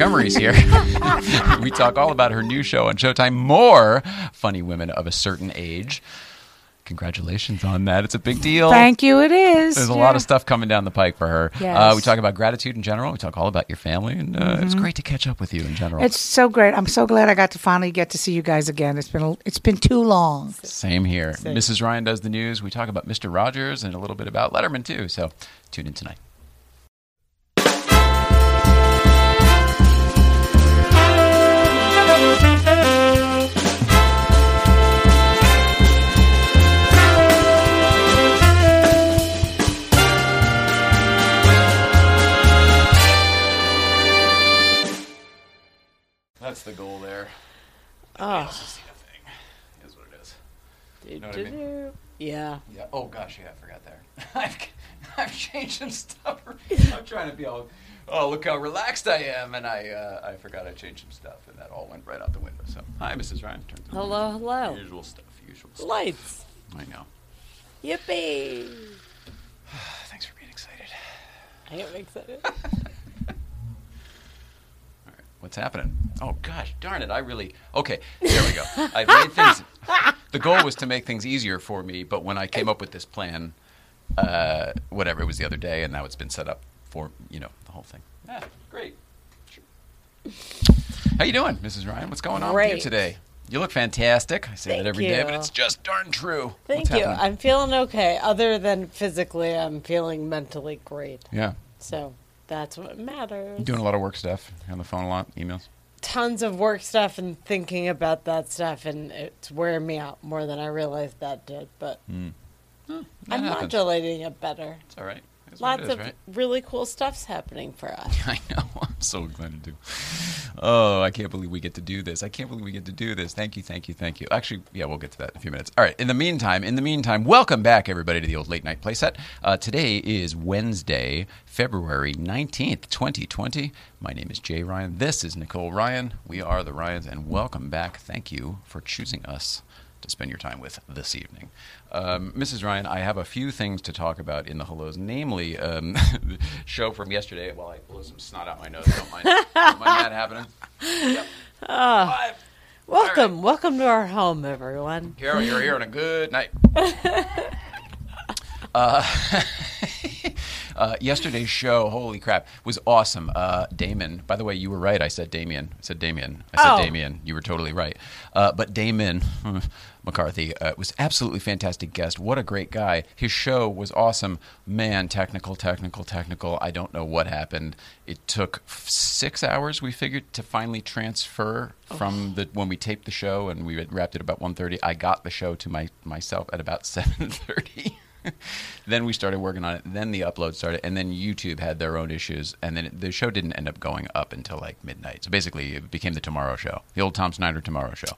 Montgomery's here. we talk all about her new show on Showtime, More Funny Women of a Certain Age. Congratulations on that. It's a big deal. Thank you. It is. There's a Yeah. lot of stuff coming down the pike for her. Yes. Uh, we talk about gratitude in general. We talk all about your family, and uh, it's great to catch up with you in general. It's so great. I'm so glad I got to finally get to see you guys again. It's been a- it's been too long. Same here. Mrs. Ryan does the news. We talk about Mr. Rogers and a little bit about Letterman too. So tune in tonight. That's the goal there. Oh. see the thing. Is what it is. know what I mean? Do-do-do. Yeah. Yeah. Oh gosh, yeah, I forgot there. I've I've changed some stuff. I'm trying to be all. Oh, look how relaxed I am, and I uh, I forgot I changed some stuff, and that all went right out the window. So, hi, Mrs. Ryan. Turn to the Hello, hello. Usual stuff. Usual stuff. Lights. I know. Yippee. Thanks for being excited. I am excited. All right, what's happening? Oh gosh, darn it! I really okay. There we go. I've made things. The goal was to make things easier for me, but when I came up with this plan, uh, whatever it was the other day, and now it's been set up for you know whole thing. Yeah, great. Sure. How you doing, Mrs. Ryan? What's going on with you today? You look fantastic. I say that Thank every day, but it's just darn true. Thank What's you. happening? I'm feeling okay. Other than physically, I'm feeling mentally great. yeah. So that's what matters. You doing a lot of work stuff on the phone a lot, emails. Tons of work stuff and thinking about that stuff, and it's wearing me out more than I realized that did. But hmm. That I'm happens. modulating it better. It's all right. That's Lots is, of right? really cool stuff's happening for us. I know. I'm so excited to. Oh, I can't believe we get to do this. I can't believe we get to do this. Thank you, thank you, thank you. Actually, yeah, we'll get to that in a few minutes. All right. In the meantime, in the meantime, welcome back everybody to the old late night playset. Uh, today is Wednesday, February nineteenth, twenty twenty. My name is Jay Ryan. This is Nicole Ryan. We are the Ryans, and welcome back. Thank you for choosing us to spend your time with this evening. Um, Mrs. Ryan, I have a few things to talk about in the hellos, namely um, the show from yesterday. While I blow some snot out my nose, don't mind, don't mind that happening. Yep. Five. Welcome, welcome to our home, everyone. Carol, you're here on a good night. Uh, uh, yesterday's show, holy crap, was awesome. Uh, Damon, by the way, you were right. I said Damien. I said Damien. I said Oh. Damien. You were totally right. Uh, but Damon McCarthy uh, was absolutely fantastic guest. What a great guy. His show was awesome. Man, technical, technical, technical. I don't know what happened. It took f- six hours, we figured, to finally transfer from the when we taped the show and we wrapped it about 1.30. I got the show to my myself at about 7.30. then we started working on it. Then the upload started, and then YouTube had their own issues, and then it, the show didn't end up going up until like midnight. So basically, it became the Tomorrow Show, the old Tom Snyder Tomorrow Show.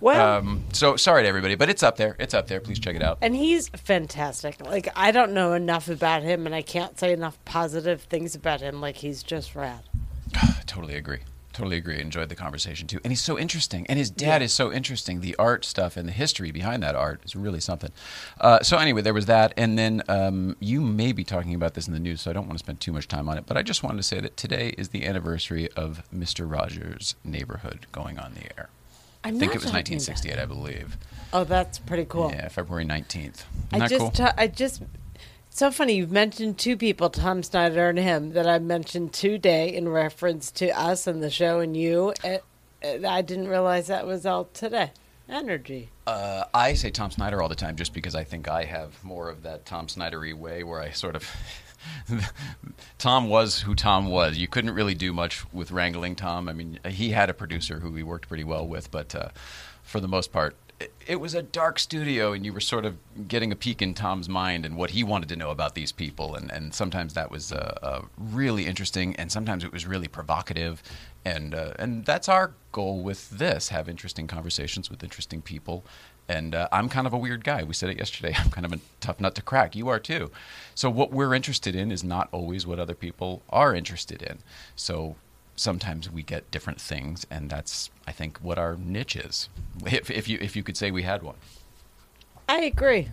Well, Um, so sorry to everybody, but it's up there. It's up there. Please check it out. and he's fantastic. Like I don't know enough about him, and I can't say enough positive things about him. Like he's just rad. totally agree. Totally agree. Enjoyed the conversation too. And he's so interesting. And his dad is so interesting. The art stuff and the history behind that art is really something. Uh, so, anyway, there was that. And then um, you may be talking about this in the news, so I don't want to spend too much time on it. But I just wanted to say that today is the anniversary of Mr. Rogers' Neighborhood going on the air. I'm I think it was 1968, I believe. Oh, that's pretty cool. Yeah, February 19th. Isn't I that just, cool? ta- I just. So funny, you've mentioned two people, Tom Snyder and him, that I mentioned today in reference to us and the show and you. I didn't realize that was all today. Energy. Uh, I say Tom Snyder all the time just because I think I have more of that Tom Snydery way where I sort of. Tom was who Tom was. You couldn't really do much with wrangling Tom. I mean, he had a producer who he worked pretty well with, but uh, for the most part, it, was a dark studio, and you were sort of getting a peek in Tom's mind and what he wanted to know about these people. And, and sometimes that was uh, uh, really interesting, and sometimes it was really provocative. And, uh, and that's our goal with this have interesting conversations with interesting people. And uh, I'm kind of a weird guy. We said it yesterday. I'm kind of a tough nut to crack. You are too. So, what we're interested in is not always what other people are interested in. So, sometimes we get different things, and that's, I think, what our niche is. If, if you if you could say we had one. I agree.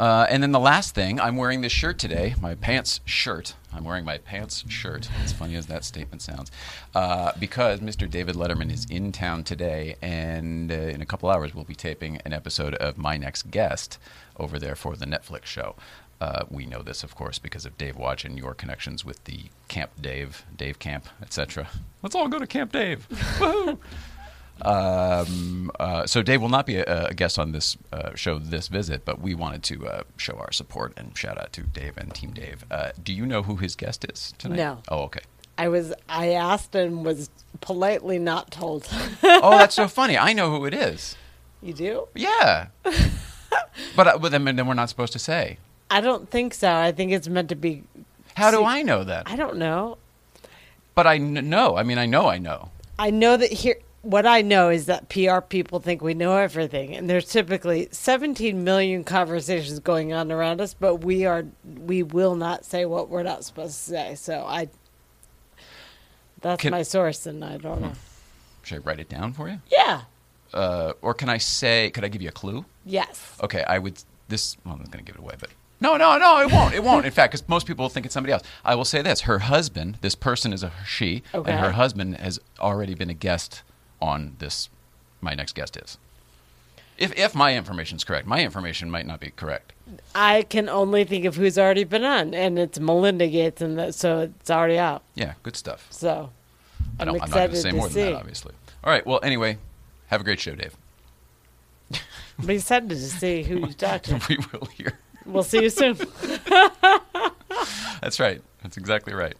Uh, and then the last thing, I'm wearing this shirt today, my pants shirt. I'm wearing my pants shirt, as funny as that statement sounds, uh, because Mr. David Letterman is in town today, and uh, in a couple hours we'll be taping an episode of My Next Guest over there for the Netflix show. Uh, we know this, of course, because of Dave Watch and your connections with the Camp Dave, Dave Camp, etc. Let's all go to Camp Dave. Woohoo! Um, uh, so Dave will not be a, a guest on this uh, show this visit, but we wanted to uh, show our support and shout out to Dave and Team Dave. Uh, do you know who his guest is tonight? No. Oh, okay. I was I asked and was politely not told. Oh, that's so funny. I know who it is. you do? Yeah. but uh, but then, then we're not supposed to say. I don't think so. I think it's meant to be. How do I know that? I don't know. But I kn- know. I mean, I know. I know. I know that here. What I know is that PR people think we know everything, and there's typically 17 million conversations going on around us, but we are we will not say what we're not supposed to say. So I, that's Can- my source, and I don't know. Should I write it down for you? Yeah. Uh, or can I say? Could I give you a clue? Yes. Okay, I would. This. Well, I'm going to give it away, but no, no, no, it won't. It won't. In fact, because most people think it's somebody else. I will say this: her husband. This person is a she, Okay. and her husband has already been a guest on this. My next guest is. If if my information is correct, my information might not be correct. I can only think of who's already been on, and it's Melinda Gates, and that, so it's already out. Yeah, good stuff. So I I'm don't, I'm not going to say more see. than that, obviously. All right. Well, anyway, have a great show, Dave. I'm excited to see who you talk to. we will hear. We'll see you soon. That's right. That's exactly right.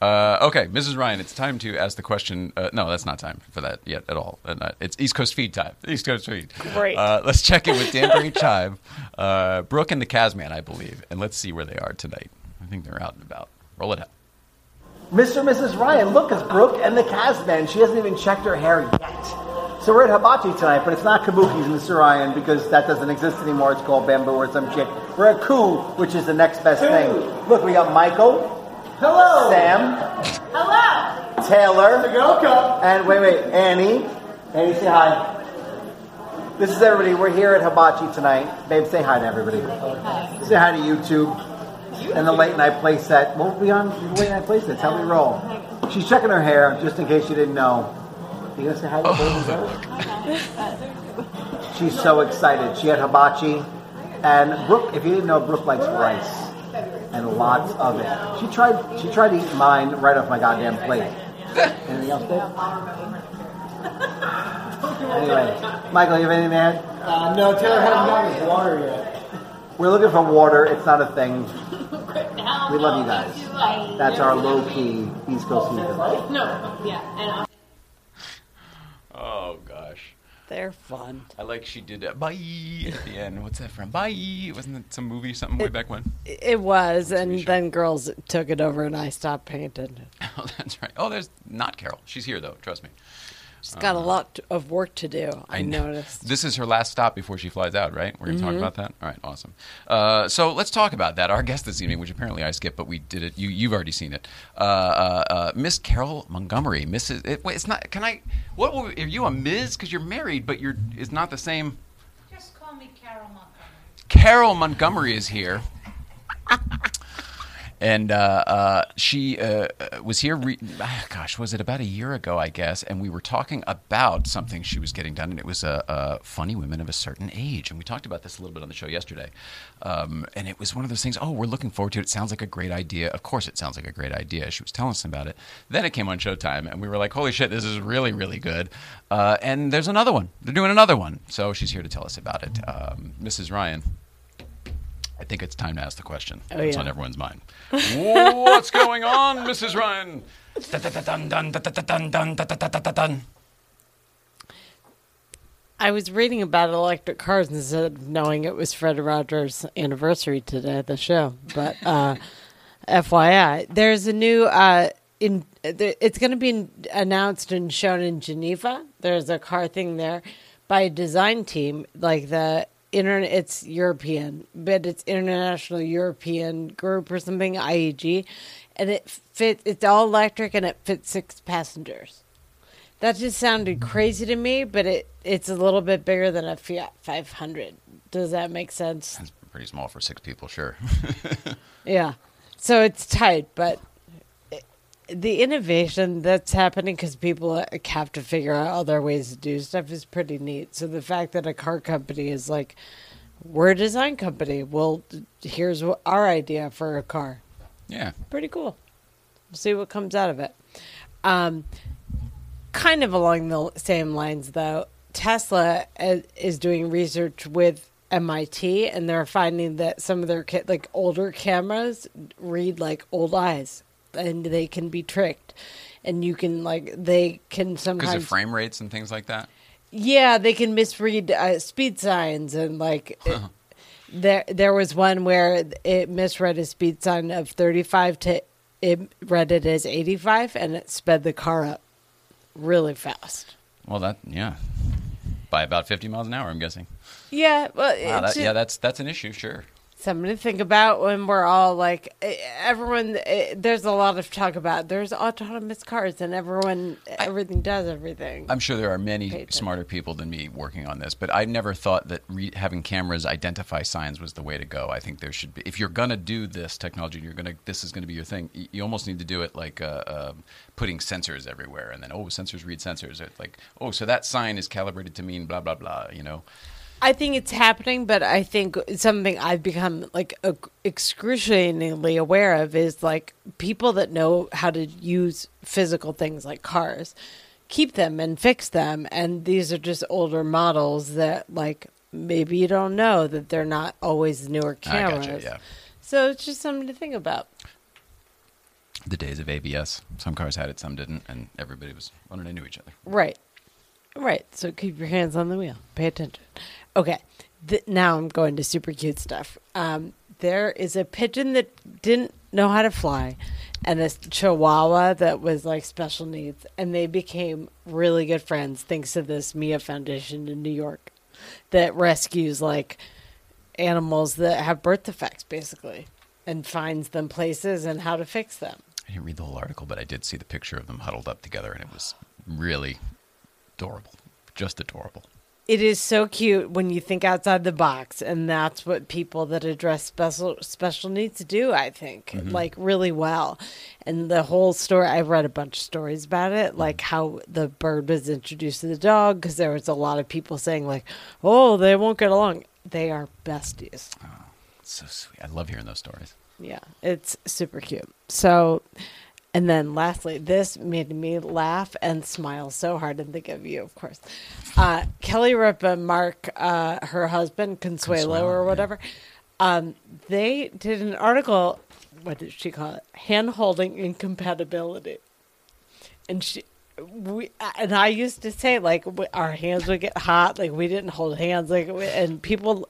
Uh, okay, Mrs. Ryan, it's time to ask the question. Uh, no, that's not time for that yet at all. Uh, it's East Coast feed time. East Coast feed. Great. Uh, let's check in with Danbury Chive, uh, Brooke, and the Casman, I believe, and let's see where they are tonight. I think they're out and about. Roll it out. Mr. and Mrs. Ryan, look, it's Brooke and the Casman. She hasn't even checked her hair yet. So we're at Hibachi tonight, but it's not Kabuki's, in the Ryan, because that doesn't exist anymore. It's called Bamboo or some shit. We're at Koo, which is the next best thing. Look, we got Michael. Hello. Sam. Hello. Taylor. And wait, wait, Annie. Annie, say hi. This is everybody. We're here at Hibachi tonight. Babe, say hi to everybody. Hi. Say hi to YouTube. And the late night play set. We'll be on the late night play set. That's how we roll. She's checking her hair, just in case you didn't know. You gonna say hi to baby? She's so excited. She had hibachi. And Brooke, if you didn't know, Brooke likes rice. And lots of it. She tried she tried to eat mine right off my goddamn plate. Anything else, babe? Anyway, Michael, you have anything to add? Uh, no, Taylor hasn't gotten his water yet. We're looking for water. It's not a thing. We love you guys. That's our low key East Coast season. No, yeah, and Oh, gosh. They're fun. I like she did uh, bye at the end. What's that from? Bye. Wasn't it some movie, something way back when? It was, and then girls took it over, and I stopped paying attention. Oh, that's right. Oh, there's not Carol. She's here, though. Trust me. She's got a lot of work to do. I, kn- noticed. This is her last stop before she flies out, right? We're going to Mm-hmm. talk about that. All right, awesome. Uh, so let's talk about that. Our guest this evening, which apparently I skipped, but we did it. You, you've already seen it. Uh, uh, uh, Miss Carole Montgomery. Mrs. It, wait, it's not. Can I? What? Will, are you a Ms. Because you're married, but you're. It's not the same. just call me Carole Montgomery. Carole Montgomery is here. And uh, uh, she uh, uh, was here, re- ah, gosh, was it about a year ago, I guess? And we were talking about something she was getting done, and it was uh, funny women of a certain age. And we talked about this a little bit on the show yesterday. Um, and it was one of those things, oh, we're looking forward to it. It sounds like a great idea. Of course, it sounds like a great idea. She was telling us about it. Then it came on Showtime, and we were like, holy shit, this is really, really good. Uh, and there's another one. They're doing another one. So she's here to tell us about it. Um, Mrs. Ryan. I think it's time to ask the question. Oh, it's yeah. on everyone's mind. What's going on, Mrs. Ryan? I was reading about electric cars instead of knowing it was Fred Rogers' anniversary today at the show. But uh, FYI, there's a new. Uh, in it's going to be announced and shown in Geneva. There's a car thing there by a design team, like the internet. It's European, but it's International European Group or something, IEG, and it fits. It's all electric and it fits six passengers. That just sounded mm-hmm. crazy to me, but it it's a little bit bigger than a Fiat 500. Does that make sense? That's pretty small for six people, sure. Yeah. So it's tight, but the innovation that's happening because people have to figure out other ways to do stuff is pretty neat. So the fact that a car company is like, we're a design company. Well, here's our idea for a car. yeah. Pretty cool. We'll see what comes out of it. Um, kind of along the same lines, though, Tesla uh, is doing research with MIT, and they're finding that some of their like older cameras read like old eyes, and they can be tricked, and you can like they can Because sometimes of frame rates and things like that. yeah, they can misread uh, speed signs and like it- there there was one where it misread a speed sign of 35 to it read it as 85 and it sped the car up really fast. Well, that yeah, by about fifty miles an hour, I'm guessing. Yeah, well, Wow, that, yeah, that's that's an issue, sure. Something to think about when we're all like eh, everyone eh, there's a lot of talk about there's autonomous cars and everyone everything does everything. I'm sure there are many smarter people than me working on this, but I never thought that re- having cameras identify signs was the way to go. I think there should be, if you're gonna do this technology, and you're gonna, this is gonna be your thing. You almost need to do it like uh, uh, putting sensors everywhere, and then oh, sensors read sensors. It's like oh, so that sign is calibrated to mean blah blah blah. You know, I think it's happening, but I think something I've become like ec- excruciatingly aware of is like people that know how to use physical things like cars, keep them and fix them. And these are just older models that like maybe you don't know that they're not always newer cameras. gotcha. Yeah, So it's just something to think about. the days of ABS. Some cars had it, some didn't, and everybody was running into each other. Right. Right. So keep your hands on the wheel. Pay attention. Okay. Now I'm going to super cute stuff. Um, there is a pigeon that didn't know how to fly and a chihuahua that was like special needs. And they became really good friends thanks to this Mia Foundation in New York that rescues like animals that have birth defects basically and finds them places and how to fix them. I didn't read the whole article, but I did see the picture of them huddled up together, and it was really adorable, just adorable. It is so cute when you think outside the box and that's what people that address special special needs do i think mm-hmm. like really well and the whole story i've read a bunch of stories about it mm-hmm. like how the bird was introduced to the dog because there was a lot of people saying like oh they won't get along they are besties It's so sweet. I love hearing those stories. yeah, it's super cute. So, and then lastly, this made me laugh and smile so hard and think of you, of course. Uh, Kelly Ripa, Mark, uh, her husband, Consuelo, Consuelo, or yeah. whatever, um, they did an article. What did she call it? Hand holding incompatibility. And she, we, and I used to say like we- our hands would get hot, like we didn't hold hands, like, we- and people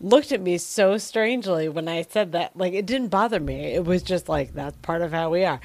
looked at me so strangely when I said that. Like it didn't bother me. It was just like that's part of how we are.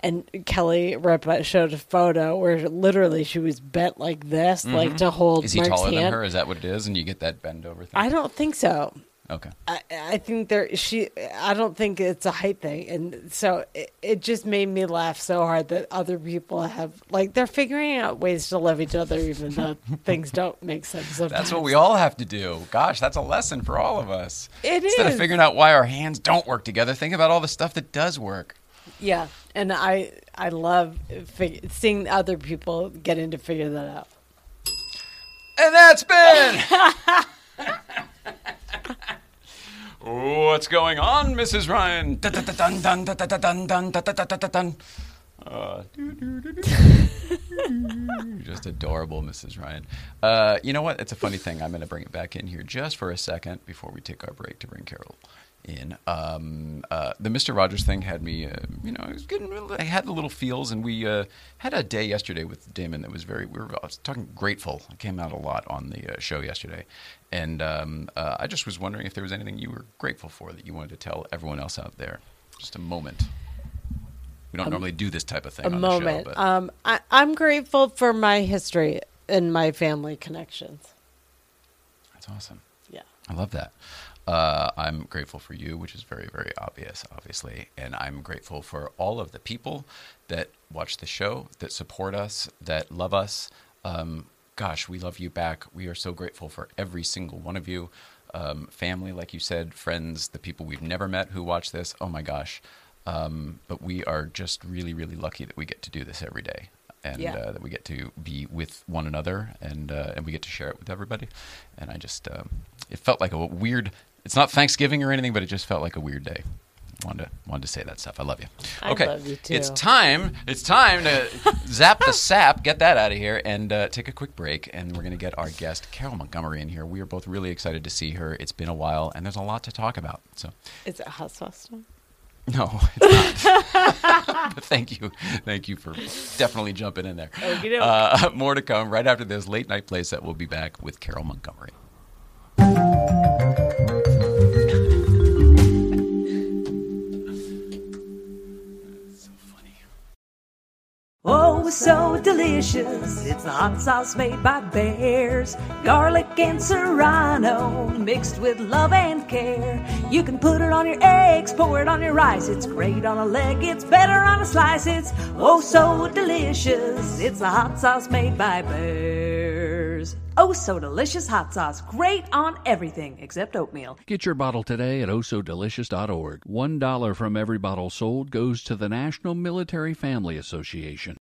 And Kelly Ripa showed a photo where literally she was bent like this, like to hold Mm-hmm. Is he Mark's taller than her? Is that what it is? And you get that bend over thing? I don't think so. okay. I, I think there she I don't think it's a height thing and so it, it just made me laugh so hard that other people have like they're figuring out ways to love each other even though things don't make sense sometimes. That's what we all have to do. Gosh, that's a lesson for all of us. It Instead is. of figuring out why our hands don't work together, think about all the stuff that does work. yeah and I I love fig- seeing other people getting to figure that out And that's been. What's going on, Mrs. Ryan? Dun, dun, dun, dun, dun, dun, dun, dun, dun, dun. Just adorable, Mrs. Ryan. Uh, you know what? It's a funny thing. I'm going to bring it back in here just for a second before we take our break to bring Carol in. Um, uh, the Mr. Rogers thing had me, uh, you know, I was getting, I had the little feels, and we uh, had a day yesterday with Damon that was very, we were I was talking grateful. It came out a lot on the uh, show yesterday. And um, uh, I just was wondering if there was anything you were grateful for that you wanted to tell everyone else out there. Just a moment. We don't normally do this type of thing a on moment the show, but um I, I'm grateful for my history and my family connections that's awesome. yeah I love that. Uh, I'm grateful for you, which is very, very obvious, obviously. And I'm grateful for all of the people that watch the show, that support us, that love us. Um, gosh, we love you back. We are so grateful for every single one of you. um, family, like you said, friends, the people we've never met who watch this. Oh my gosh! Um, but we are just really, really lucky that we get to do this every day, and Yeah. uh, that we get to be with one another, and uh, and we get to share it with everybody. And I just, um, it felt like a weird. It's not Thanksgiving or anything, but it just felt like a weird day. Wanted to, wanted to say that stuff. I love you. I Okay, love you too. it's time. It's time to zap the sap, get that out of here, and uh, take a quick break. And we're going to get our guest Carole Montgomery in here. We are both really excited to see her. It's been a while, and there's a lot to talk about. So, Is it hot sauce time? no, it's not. but thank you, thank you for definitely jumping in there. Uh, more to come right after this late night playset. We'll be back with Carole Montgomery. Oh, so delicious. It's the hot sauce made by bears. Garlic and serrano mixed with love and care. You can put it on your eggs, pour it on your rice. It's great on a leg, it's better on a slice. It's oh so delicious. It's the hot sauce made by bears. Oh, so delicious hot sauce. Great on everything except oatmeal. Get your bottle today at oh osodelicious.org. One dollar from every bottle sold goes to the National Military Family Association.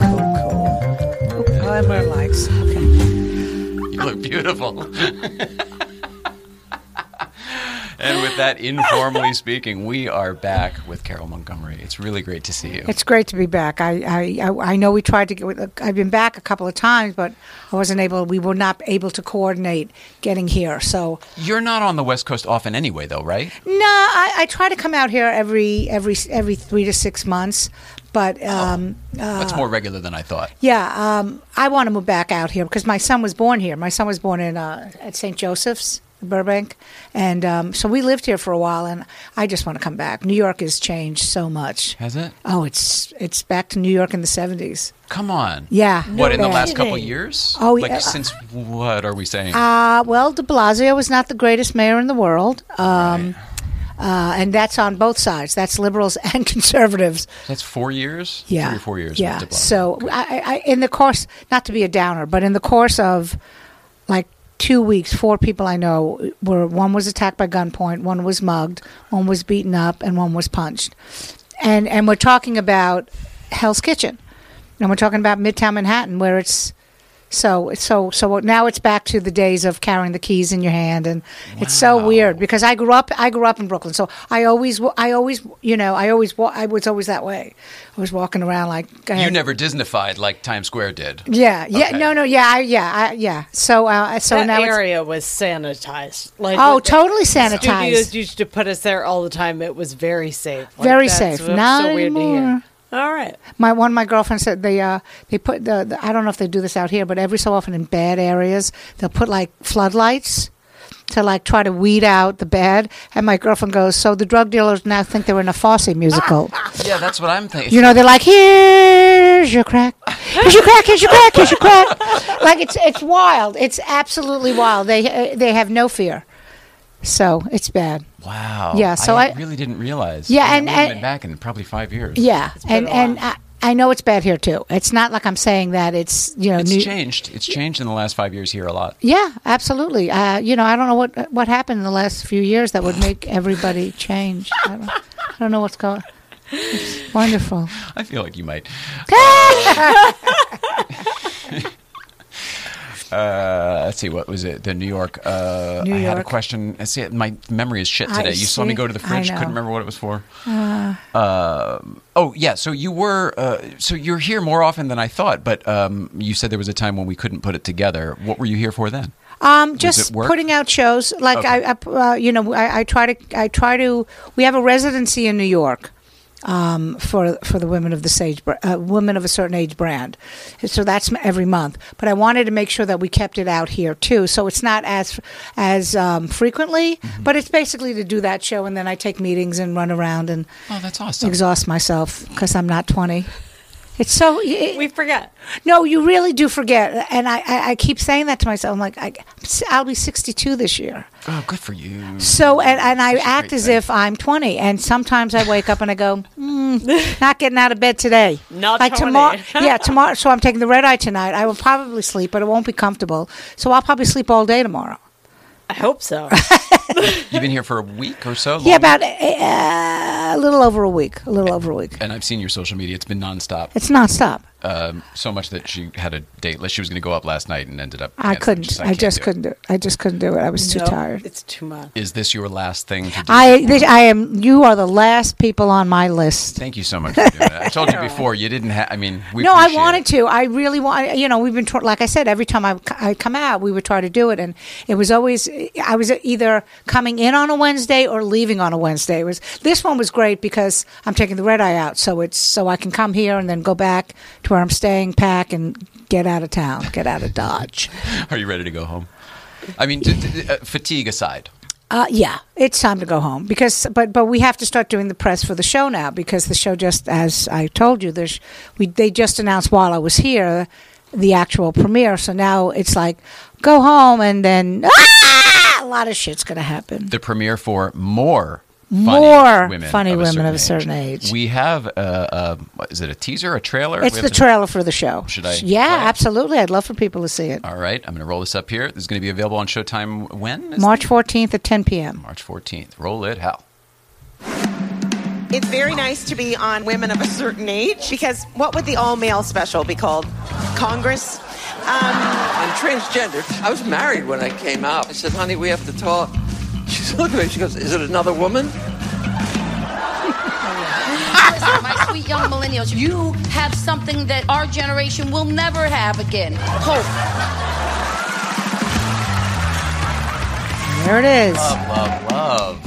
Oh, I'm wearing lights. Okay. You look beautiful. and with that, informally speaking, we are back with Carole Montgomery. It's really great to see you. It's great to be back. I, I, I- know we tried to get. I've been back a couple of times, but I wasn't able. We were not able to coordinate getting here. So You're not on the West Coast often anyway, though, right? no, I, I try to come out here every every every three to six months. But um, That's more regular than I thought. yeah, um, I want to move back out here because my son was born here. My son was born in uh, at St. Joseph's, Burbank, and um, so we lived here for a while. And I just want to come back. New York has changed so much. Has it? Oh, it's it's back to New York in the seventies. Come on. Yeah. What in the last couple kidding. years? Oh, like yeah. since what are we saying? Uh, well, De Blasio was not the greatest mayor in the world. Um, uh, and that's on both sides. That's liberals and conservatives. That's four years. Yeah, three or four years. Yeah. with de Blasio. So, I, I, in the course, not to be a downer, but in the course of like two weeks, four people I know were one was attacked by gunpoint, one was mugged, one was beaten up, and one was punched. And and we're talking about Hell's Kitchen, and we're talking about Midtown Manhattan, where it's so so so now it's back to the days of carrying the keys in your hand, and it's so weird because I grew up I grew up in Brooklyn, so I always I always you know I always I was always that way. I was walking around like go you ahead. never Disneyfied like Times Square did. Yeah, yeah, Okay. no, no, yeah, I, yeah, I, yeah. So, uh, so that now it's area was sanitized. Like oh, with the totally Studios sanitized, used to put us there all the time. It was very safe. Like, very that's safe. what's Not so weird to hear. All right. My one my girlfriends said they uh they put the, the I don't know if they do this out here, but every so often in bad areas they'll put like floodlights to like try to weed out the bad. And my girlfriend goes, so the drug dealers now think they're in a Fosse musical. Yeah, that's what I'm thinking. You know, they're like, here's your crack, here's your crack, here's your crack, here's your crack. Like it's it's wild. It's absolutely wild. They uh, they have no fear. So it's bad. wow. Yeah, so I- really didn't realize. Yeah, and- we haven't and- been back in probably five years. Yeah, and and. I, I know it's bad here too. It's not like I'm saying that it's you know It's new, changed. It's changed in the last five years here a lot. Yeah, absolutely. Uh, you know, I don't know what what happened in the last few years that would make everybody change. I don't, I don't know what's going. It's wonderful. I feel like you might. Uh, let's see, what was it? The New York. Uh, New I had a York. question. I see, my memory is shit I today. you saw me go to the I fridge. know. Couldn't remember what it was for. Um, oh yeah, so you were. Uh, so you're here more often than I thought. But um, you said there was a time when we couldn't put it together. What were you here for then? Um, just it work? putting out shows. Like. I, I uh, you know, I, I try to, I try to. We have a residency in New York um, for for the women of the sage, uh, women of a certain age brand. So that's every month. But I wanted to make sure that we kept it out here too, so it's not as as um, frequently. Mm-hmm. But it's basically to do that show, and then I take meetings and run around and Oh, that's awesome. exhaust myself because I'm not 20. It's so. It, We forget. no, you really do forget, and I, I, I keep saying that to myself. I'm like, I, I'll be 62 this year. Oh, good for you. So, and, and I Such a act as thing. if I'm 20, and sometimes I wake up and I go, mm, not getting out of bed today. Not like tomorrow. yeah, tomorrow. So I'm taking the red eye tonight. I will probably sleep, but it won't be comfortable. So I'll probably sleep all day tomorrow. I hope so. You've been here for a week or so. Yeah, about uh, a little over a week. A little over a week. And I've seen your social media; it's been nonstop. It's nonstop. Um, so much that she had a date list. She was going to go up last night and ended up. I couldn't. Just, I can't just do couldn't do it. I just couldn't do it. I was too Nope, tired. It's too much. Is this your last thing to do? I, this, I am. You are the last people on my list. Thank you so much for doing it. I told you before you didn't have. I mean, we no, I wanted it. to. I really want. You know, we've been tr- like I said. Every time I I come out, we would try to do it, and it was always I was either coming in on a Wednesday or leaving on a Wednesday. It was this one was great because I'm taking the red eye out, so it's so I can come here and then go back to where I'm staying, pack, and get out of town, get out of Dodge. Are you ready to go home? I mean, uh, fatigue aside. Uh, yeah, it's time to go home because, but but we have to start doing the press for the show now because the show just, as I told you, there's we they just announced while I was here the actual premiere. So now it's like go home and then ah, a lot of shit's gonna happen. The premiere for more. Funny More women funny of women of a certain age. We have a, a what, is it a teaser, a trailer? It's the to- trailer for the show. Should I Yeah, absolutely. I'd love for people to see it. All right, I'm going to roll this up here. This is going to be available on Showtime when? March 14th at 10 p.m. March 14th. Roll it, Hal. It's very nice to be on Women of a Certain Age because what would the all male special be called? Congress? Um, I'm transgender. I was married when I came out. I said, honey, we have to talk. She looked at me. She goes, is it another woman? Listen, my sweet young millennials, you have something that our generation will never have again. Hope. There it is. Love, love, love.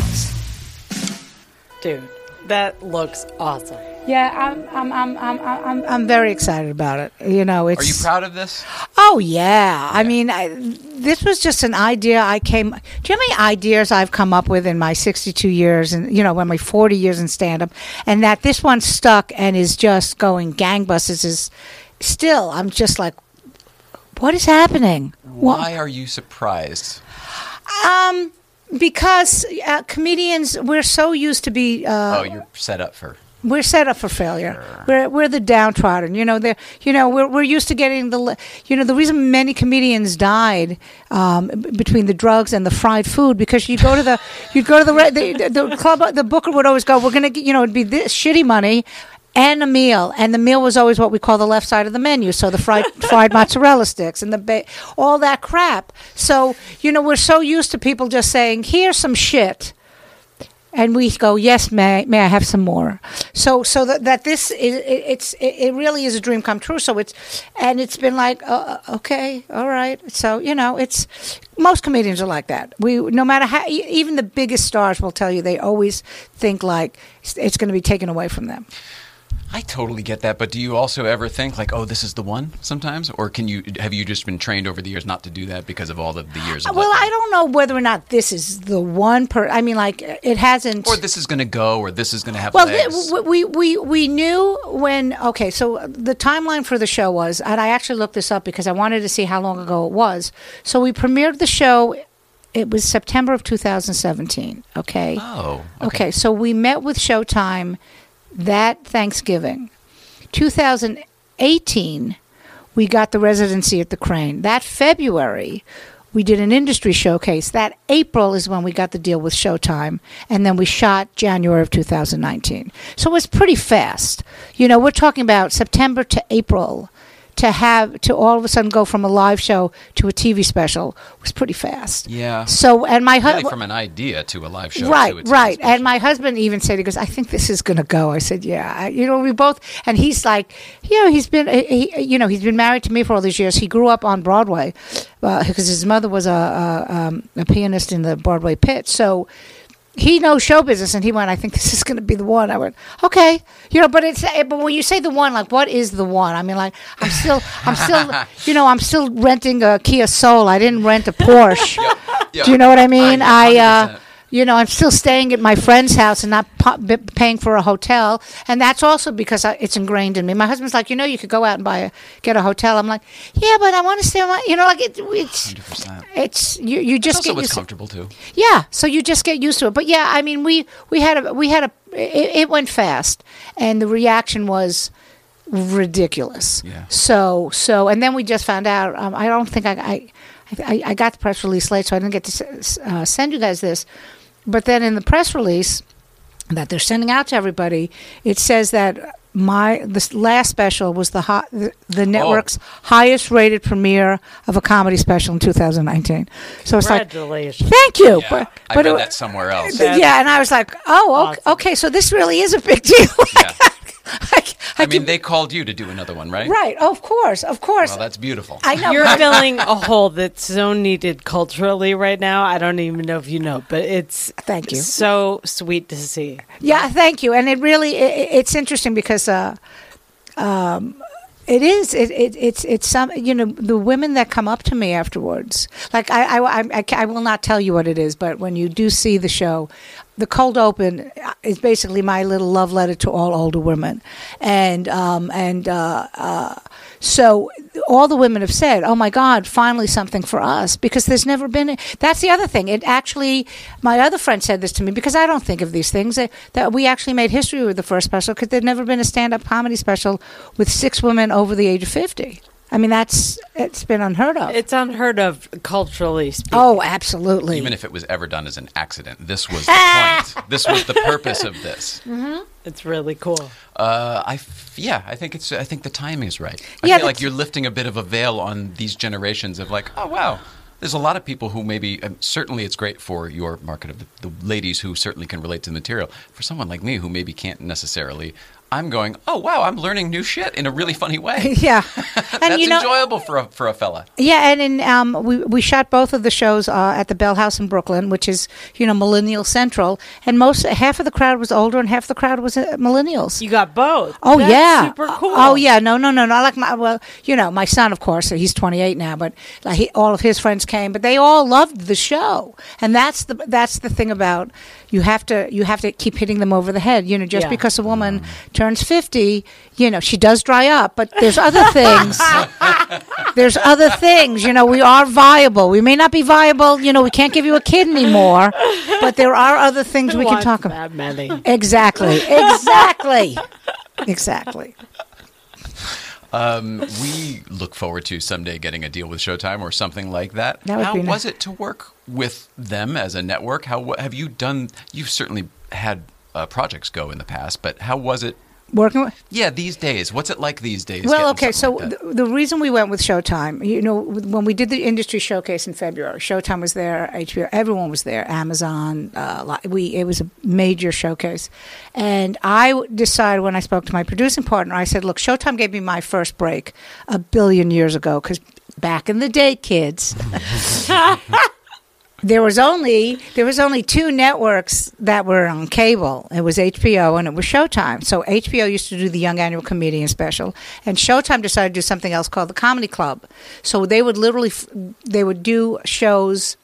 Dude, that looks awesome. Yeah, I'm I'm I'm I'm I'm I'm very excited about it. You know, it's Are you proud of this? Oh yeah. I mean, I, this was just an idea I came. Do you know how many ideas I've come up with in my 62 years and you know, when my 40 years in stand up, and that this one stuck and is just going gangbusters is still. I'm just like, what is happening? Why are you surprised? Um, because uh, comedians we're so used to be. Uh, oh, you're set up for. we're set up for failure. We're we're the downtrodden. You know, they you know we're we're used to getting the you know the reason many comedians died um, between the drugs and the fried food because you go to the you'd go to the the, the club the booker would always go we're gonna get you know it'd be this shitty money. And a meal, and the meal was always what we call the left side of the menu. So the fried fried mozzarella sticks and the ba- all that crap. So you know we're so used to people just saying, "Here's some shit," and we go, "Yes, may may I have some more?" So so that that this is it, it's it, it really is a dream come true. So it's and it's been like, uh, uh, okay, all right. So you know, it's most comedians are like that. We no matter how even the biggest stars will tell you they always think like it's, it's going to be taken away from them. I totally get that, but do you also ever think like, oh, this is the one sometimes, or can you have you just been trained over the years not to do that because of all the, the years? Of uh, Well, I don't know whether or not this is the one per. I mean, like it hasn't. or this is going to go, or this is going to have Well, th- we, we we knew when. Okay, so the timeline for the show was, and I actually looked this up because I wanted to see how long ago it was. So we premiered the show. It was September of 2017. Okay. Oh, Okay. okay. so we met with Showtime that Thanksgiving, 2018. We got the residency at the Crane. That February, we did an industry showcase. That April is when we got the deal with Showtime, and then we shot January of 2019. So it was pretty fast. You know, we're talking about September to April to have to all of a sudden go from a live show to a TV special was pretty fast. yeah. So and my really husband from an idea to a live show. right to a TV right special. and my husband even said he goes i think this is going to go i said yeah I, you know we both and he's like you know he's been he, he- you know he's been married to me for all these years he grew up on broadway because his mother was a, a, um, a pianist in the broadway pit so he knows show business and he went i think this is going to be the one. I went okay. You know but it's eh, but when you say the one like what is the one? I mean like i'm still i'm still you know i'm still renting a kia soul. I didn't rent a porsche. Yep. do you know what i mean? I uh 100%. You know, I'm still staying at my friend's house and not pa- paying for a hotel, and that's also because I, it's ingrained in me. My husband's like, you know, you could go out and buy a get a hotel. I'm like, yeah, but I want to stay. My, you know, like it, it's 100%. it's you. You just also get what's used. To, comfortable too. yeah, so you just get used to it. But yeah, I mean, we we had a we had a it, it went fast, and the reaction was ridiculous. Yeah. So so, and then we just found out. Um, I don't think I. I I, I got the press release late, so I didn't get to uh, send you guys this. But then in the press release that they're sending out to everybody, it says that my this last special was the hot, the, the oh. network's highest rated premiere of a comedy special in 2019. So it's like, Congratulations. thank you. Yeah, but I read it- that somewhere else. yeah, and I was like, oh, okay, okay, so this really is a big deal. Yeah. I, I mean, they called you to do another one, right? right, of course, of course. Well, that's beautiful. I know. You're filling a hole that's so needed culturally right now. I don't even know if you know, but it's Thank you. so sweet to see. Yeah, thank you. And it really i i- it's interesting because uh, um, it is it, it it's it's some you know the women that come up to me afterwards. Like I I, I I I will not tell you what it is, but when you do see the show. The cold open is basically my little love letter to all older women, and um, and uh, uh, so all the women have said, "Oh my God, finally something for us," because there's never been. A, that's the other thing. It actually, my other friend said this to me because I don't think of these things. That, that we actually made history with the first special because there'd never been a stand-up comedy special with six women over the age of fifty. I mean, that's it's been unheard of. It's unheard of culturally speaking. oh, absolutely. Even if it was ever done as an accident, this was the point. This was the purpose of this. It's really cool. Uh, I f- yeah, I think it's. I think the timing is right. I Yeah, feel like you're lifting a bit of a veil on these generations of like, oh wow, there's a lot of people who maybe. Um, certainly, it's great for your market of the, the ladies who certainly can relate to the material. For someone like me who maybe can't necessarily, I'm going, oh wow, I'm learning new shit in a really funny way. yeah, That's you know- enjoyable for a for a fella. Yeah, and in, um, we we shot both of the shows uh, at the Bell House in Brooklyn, which is you know millennial central, and most half of the crowd was older and half the crowd was uh, millennials. You got both. Oh That's yeah, super cool. Oh yeah, no, no, no, not like my well, you know, my son, of course, he's 28 now, but like he, all of his friends came, but they all loved the show, and that's the that's the thing about you have to you have to keep hitting them over the head. You know, just Yeah. because a woman turns 50, you know, she does dry up, but there's other things. there's other things. You know, we are viable. We may not be viable. You know, we can't give you a kid anymore, but there are other things we can talk about. many. Exactly. Exactly. exactly. Um, we look forward to someday getting a deal with Showtime or something like that. That How nice. was it to work with them as a network? How have you done? You've certainly had uh, projects go in the past, but how was it? Working with Yeah, these days. What's it like these days? Well, okay. So like the, the reason we went with Showtime, you know, when we did the industry showcase in February, Showtime was there, HBO, everyone was there, Amazon. Uh, we it was a major showcase, and I decided when I spoke to my producing partner, I said, "Look, Showtime gave me my first break a billion years ago because back in the day, kids." there was only there was only two networks that were on cable. It was HBO and it was Showtime. So HBO used to do the Young Annual Comedian Special, and Showtime decided to do something else called the Comedy Club. So they would literally they would do shows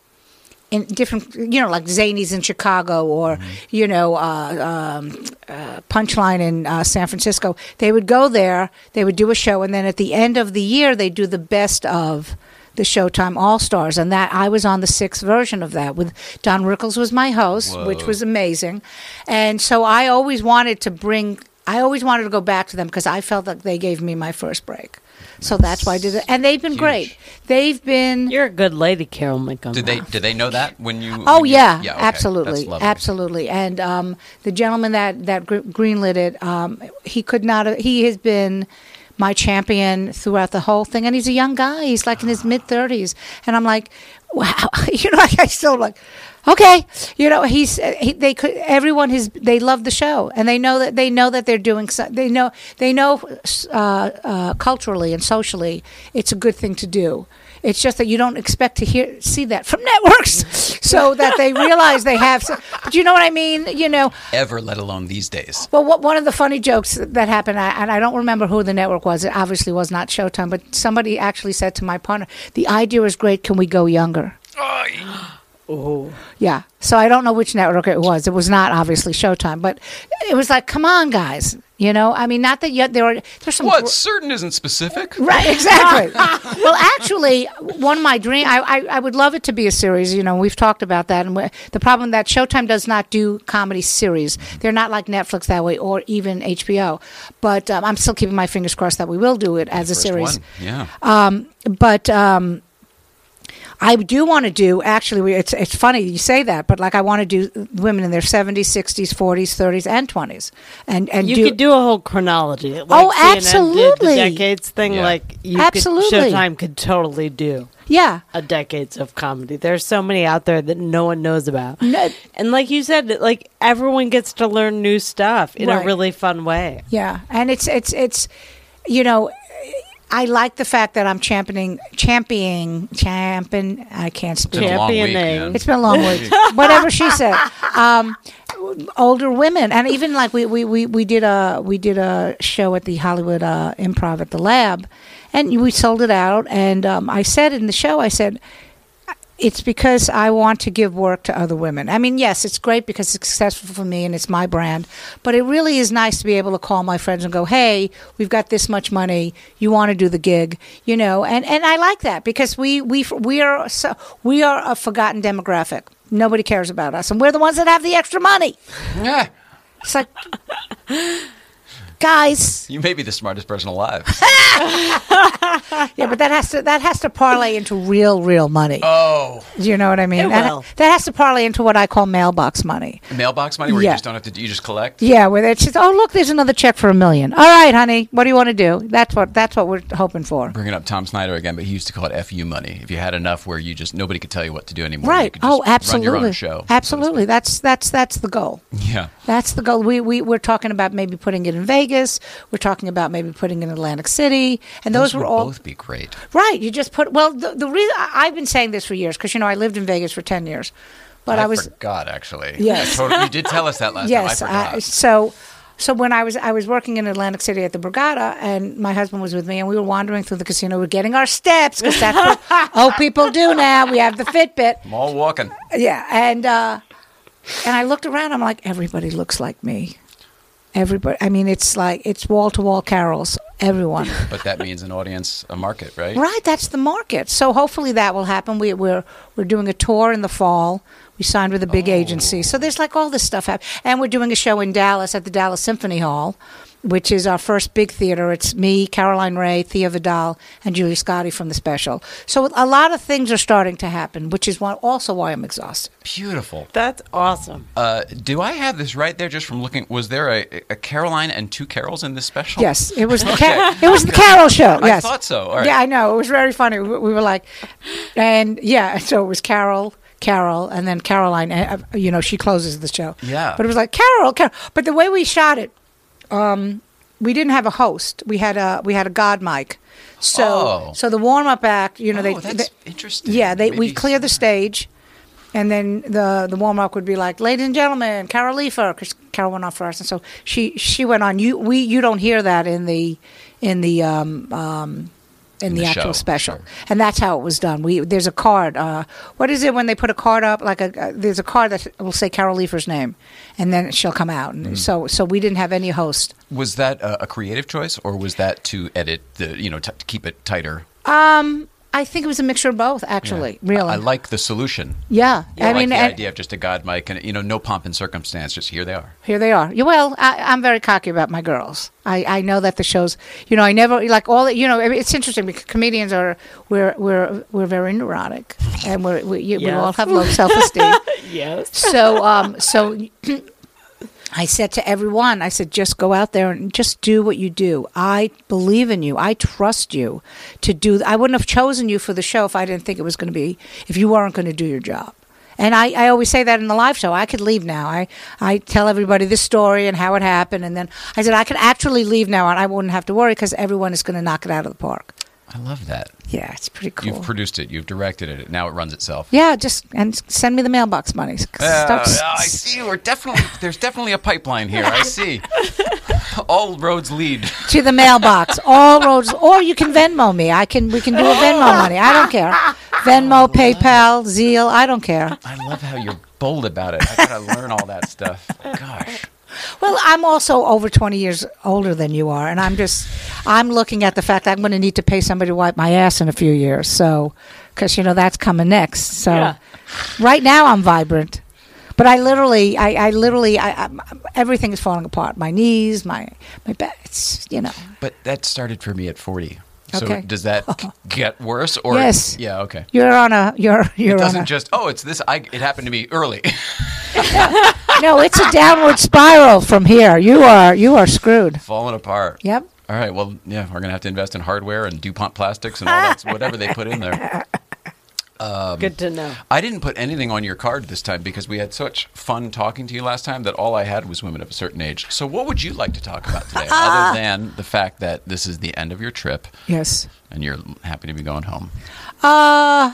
in different, you know, like Zanies in Chicago or you know uh, um, uh, Punchline in uh, San Francisco. They would go there, they would do a show, and then at the end of the year, they do the best of the Showtime All Stars, and that I was on the sixth version of that with Don Rickles was my host, which was amazing, and so I always wanted to bring. I always wanted to go back to them because I felt like they gave me my first break. So that's why I did it, and they've been great. They've been. You're a good lady, Carole Montgomery. Did they did they know that when you? Oh when you- yeah, okay. absolutely, That's absolutely. And um, the gentleman that that gr- greenlit it, um, he could not. Have, he has been my champion throughout the whole thing, and he's a young guy. He's like in his mid thirties, and I'm like, wow. you know, I still like. Okay, you know he's he, they could everyone has they love the show and they know that they know that they're doing so, they know they know uh, uh, culturally and socially it's a good thing to do. It's just that you don't expect to hear see that from networks, so that they realize they have. So, but you know what I mean? You know, Ever, let alone these days. well, what, one of the funny jokes that happened, I, and I don't remember who the network was. It obviously was not Showtime, but somebody actually said to my partner, "The idea is great. Can we go younger?" Oh, Yeah. So I don't know which network it was. It was not obviously Showtime, but it was like, come on, guys. You know, I mean, not that yet there are there's some What certain isn't specific? Right, exactly. well, actually, one of my dream, I, I, I would love it to be a series. You know, we've talked about that, and the problem that Showtime does not do comedy series. They're not like Netflix that way, or even HBO. But um, I'm still keeping my fingers crossed that we will do it as a First series. one, Yeah. Um, but um, I do want to do actually. It's it's funny you say that, but like I want to do women in their seventies, sixties, forties, thirties, and twenties, and and you do, could do a whole chronology. Like Oh, CNN did absolutely. the decades thing. Yeah. Like you Absolutely. Could, Showtime could totally do. Yeah. A decades of comedy. There's so many out there that no one knows about. And like you said, like everyone gets to learn new stuff in a really fun way. Yeah, and it's it's it's, you know, I like the fact that I'm championing championing champion. I can't speak. been a long week, Championing. man. It's been a long week. Whatever she said. Um, older women, and even like we, we, we, we did a we did a show at the Hollywood uh, Improv at the Lab, and we sold it out. And um, I said in the show, I said it's because I want to give work to other women. I mean, yes, it's great because it's successful for me and it's my brand, but it really is nice to be able to call my friends and go, "Hey, we've got this much money. You want to do the gig?" You know, and and I like that because we we we are so, we are a forgotten demographic. Nobody cares about us, and we're the ones that have the extra money. Yeah. It's like, guys, You may be the smartest person alive. yeah, but that has to that has to parlay into real real money. Oh. Do you know what I mean? It that, will. that has to parlay into what I call mailbox money. Mailbox money where you just don't have to. You just collect. Yeah, where it's just, oh look, there's another check for a million. All right, honey, what do you want to do? That's what that's what we're hoping for. Bringing up Tom Snyder again, but he used to call it "fu money." If you had enough where you just nobody could tell you what to do anymore, you Right. could just Oh, absolutely. Run your own show. Absolutely. That's that's that's the goal. Yeah. That's the goal. We we we're talking about maybe putting it in Vegas. We're talking about maybe putting in Atlantic City, and those, would were all both be great. right. You just put well. The, the reason I- I've been saying this for years because you know I lived in Vegas for ten years, but I, was forgot actually. Yes. Totally- you did tell us that last yes. time. I forgot. so so when I was I was working in Atlantic City at the Borgata, and my husband was with me, and we were wandering through the casino. We are getting our steps because that's what old people do now. We have the Fitbit. I'm all walking. Yeah, and uh, and I looked around. I'm like, everybody looks like me. Everybody. I mean, it's like it's wall to wall carols. Everyone. But that means an audience, a market, right? Right, that's the market. So hopefully that will happen. We, we're we're doing a tour in the fall. We signed with a big oh. agency, so there's like all this stuff happening. And we're doing a show in Dallas at the Dallas Symphony Hall, which is our first big theater. It's me, Caroline Rhea, Thea Vidale, and Julia Scotti from the special. So a lot of things are starting to happen, which is why, also why I'm exhausted. Beautiful. That's awesome. Uh, do I have this right there? Just from looking, was there a, a Caroline and two Carols in this special? Yes, it was the Okay. Ca- it was the Carol show. I thought so. All right. Yeah, I know. It was very funny. We, we were like, and yeah, so it was Carol, Carol, and then Caroline. uh, You know, she closes the show. Yeah. but it was like Carol, Carol. But the way we shot it, um, we didn't have a host. We had a we had a god mic. So Oh. so the warm up act, you know, Oh, they, that's they- interesting. Yeah, they we clear the stage. And then the the warm up would be like, "Ladies and gentlemen, Carol Leifer," because Carol went on first, and so she she went on. You we you don't hear that in the in the um, um, in, In the, the actual show, special, and that's how it was done. We there's a card. Uh, what is it when they put a card up? Like a uh, there's a card that will say Carol Leifer's name, and then she'll come out. And Mm. so so we didn't have any host. Was that a, a creative choice, or was that to edit the, you know, t- to keep it tighter? Um, I think it was a mixture of both. Actually, Yeah. really. I, I like the solution. yeah, I, I like mean, the and- idea of just a god mic and you know no pomp and circumstance. Just here they are. Here they are. Yeah, Well, I, I'm very cocky about my girls. I, I know that the shows, you know, I never like all. You know, it's interesting because comedians are we're we're we're very neurotic, and we're, we you, we all have low self esteem. Yes. So um so. I said to everyone, I said, just go out there and just do what you do. I believe in you. I trust you to do. I wouldn't have chosen you for the show if I didn't think it was going to be, if you weren't going to do your job. And I, I always say that in the live show. I could leave now. I, I tell everybody this story and how it happened. And then I said, I could actually leave now and I wouldn't have to worry because everyone is going to knock it out of the park. I love that. Yeah, it's pretty cool. You've produced it. You've directed it. Now it runs itself. yeah, just and send me the mailbox money. Uh, I see. We're definitely there's definitely a pipeline here. I see. All roads lead. to the mailbox. All roads, or you can Venmo me. I can. We can do a Venmo money. I don't care. Venmo, PayPal, Zelle. I don't care. I love how you're bold about it. I gotta learn all that stuff. Gosh. Well, I'm also over 20 years older than you are, and I'm just, I'm looking at the fact that I'm going to need to pay somebody to wipe my ass in a few years. So, because you know that's coming next. So, Yeah. right now I'm vibrant, but I literally, I, I literally, I, I, everything is falling apart. My knees, my my back. It's you know. But that started for me at 40. So Okay. does that get worse or Yes. Yeah, okay. You're on a. You're. You're it doesn't a. just oh, it's this I it happened to me early. no, it's a downward spiral from here. You are. You are screwed. Falling apart. Yep. All right, well, yeah, we're going to have to invest in hardware and DuPont plastics and all that whatever they put in there. Um, Good to know. I didn't put anything on your card this time because we had such fun talking to you last time that all I had was women of a certain age. So, what would you like to talk about today, other than the fact that this is the end of your trip Yes. and you're happy to be going home? Uh.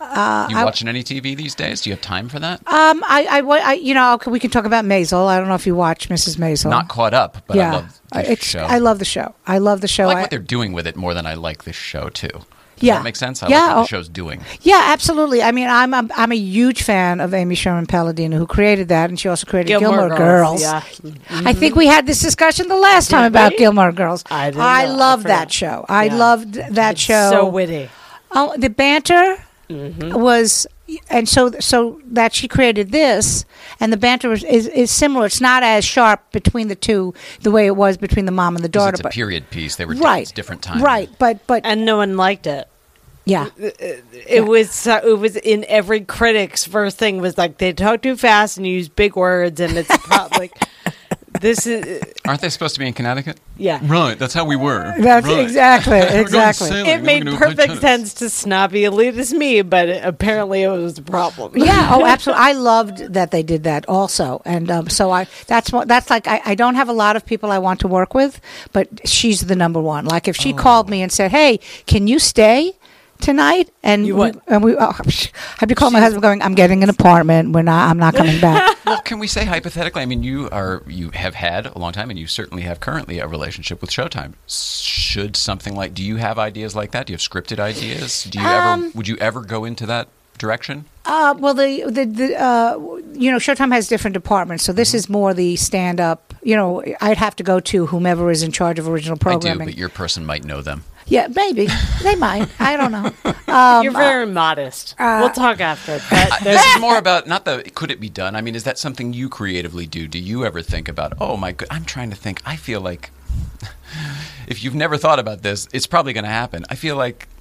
Uh, You I- watching any TV these days? Do you have time for that? Um, I, I, I, you know, we can talk about Maisel. I don't know if you watch Mrs. Maisel. Not caught up, but yeah, I love the it's. show. I love the show. I love the show. I like I- what they're doing with it more than I like this show too. Does Yeah. that make sense? I Yeah, like what oh- the show's doing. yeah, absolutely. I mean, I'm, I'm I'm a huge fan of Amy Sherman Palladino, who created that, and she also created Gilmore Gilmore, Girls, Girls. yeah. I think we had this discussion the last time Did about we? Gilmore Girls. I. I love that show. I Yeah. loved that It's show. so witty. Oh, the banter Mm-hmm. was, and so so that she created this, and the banter is, is is similar. It's not as sharp between the two the way it was between the mom and the daughter, it's a but period piece. They were right, different times. right. But but and no one liked it. Yeah, It was so, it was in every critic's first thing was like they talk too fast and use big words and it's pro- like this is Aren't they supposed to be in Connecticut? Yeah. Right. That's how we were. That's Right. exactly- We're going exactly. it We're made gonna go play perfect sense to snobby elitist me, but it, apparently it was a problem. yeah oh absolutely i loved that they did that also and um, so i that's what that's like I, I don't have a lot of people i want to work with but she's the number one like if she called me and said hey can you stay tonight and You we, and we oh, i'd be calling my husband going i'm getting an apartment we're not i'm not coming back Well, can we say hypothetically? I mean, you are you have had a long time, and you certainly have currently a relationship with Showtime. Should something like? Do you have ideas like that? Do you have scripted ideas? Do you Um, ever? Would you ever go into that direction? Uh, well, the the, the uh, you know Showtime has different departments, so Mm-hmm. this is more the stand up. You know, I'd have to go to whomever is in charge of original programming. I do, but your person might know them. yeah, maybe they might. I don't know. Um, You're very modest. uh, we'll talk after. But this is more about not the could it be done. I mean, is that something you creatively do? Do you ever think about? Oh my god, I'm trying to think. I feel like if you've never thought about this, it's probably going to happen. I feel like y-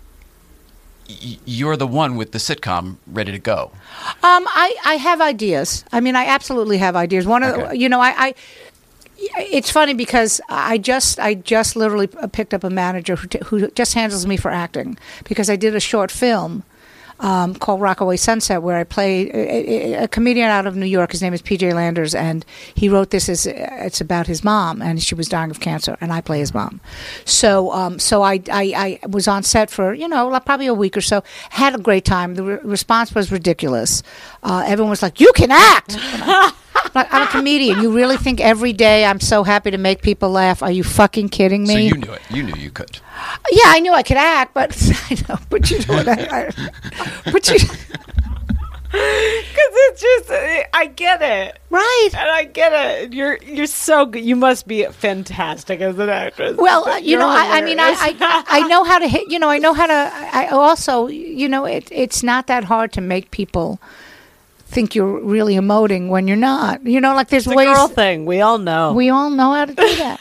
you're the one with the sitcom ready to go. Um, I, I have ideas. I mean, I absolutely have ideas. One of Okay. you know, I, I it's funny because I just I just literally picked up a manager who, t- who just handles me for acting because I did a short film. Um, called Rockaway Sunset, where I play a, a, comedian out of New York. His name is PJ Landers, and he wrote this as it's about his mom, and she was dying of cancer, and I play his mom. So, um, so I, I, I was on set for you know probably a week or so. Had a great time. The re- response was ridiculous. Uh, everyone was like, "You can act." like, I'm a comedian. You really think every day I'm so happy to make people laugh? Are you fucking kidding me? So you knew it. You knew you could. Yeah, I knew I could act, but I know, but you know what? I, I, but you, Because it's just, I get it, right? And I get it. You're you're so good. You must be fantastic as an actress. Well, uh, you know, I, I mean, I. I, I know how to hit. You know, I know how to. I I also, you know, it, it's not that hard to make people think you're really emoting when you're not. You know, like there's it's a ways. girl thing. We all know. We all know how to do that.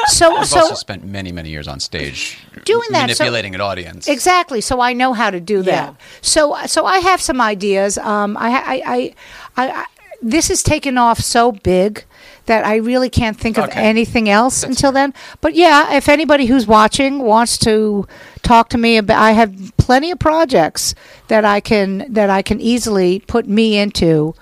so, You've so also spent many, many years on stage Doing that, so- manipulating an audience. Exactly. So I know how to do that. Yeah. So so I have some ideas. Um, I, I, I, I, I this has taken off so big that I really can't think of Okay. anything else until then. But yeah, if anybody who's watching wants to talk to me about, I have plenty of projects that I can that I can easily put me into.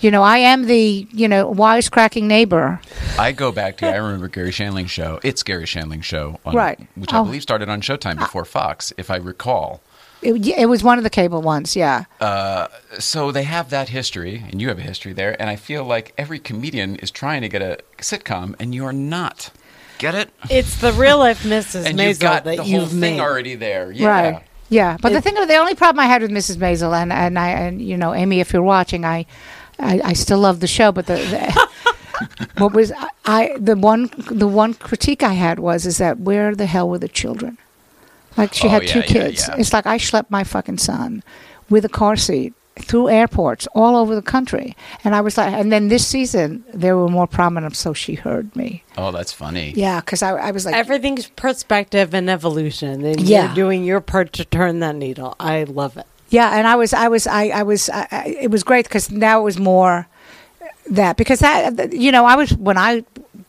You know, I am the you know wisecracking neighbor. I go back to I remember Garry Shandling's show. It's Garry Shandling's show, on, Right. Which I Oh. believe started on Showtime before Fox, if I recall. It, it was one of the cable ones. Yeah. Uh, so they have that history, and you have a history there. And I feel like every comedian is trying to get a sitcom, and you're not. Get it? It's the real life Mrs. And you've got that the you've whole thing made. already there. Yeah. Right. Yeah, but the thing, the only problem I had with Mrs. Maisel and and I and you know Amy, if you're watching, I I, I still love the show, but the, the what was I, I the one the one critique I had was is that where the hell were the children? Like she Oh, had yeah, two yeah, kids. yeah. It's like I schlepped my fucking son with a car seat through airports all over the country. And I was like, and then this season they were more prominent, so she heard me. Oh, that's funny. Yeah, because I, I was like, Everything's perspective and evolution, and Yeah. you're doing your part to turn that needle. I love it. Yeah, and I was, I was, I, I was, I, I, it was great because now it was more that because that you know I was when I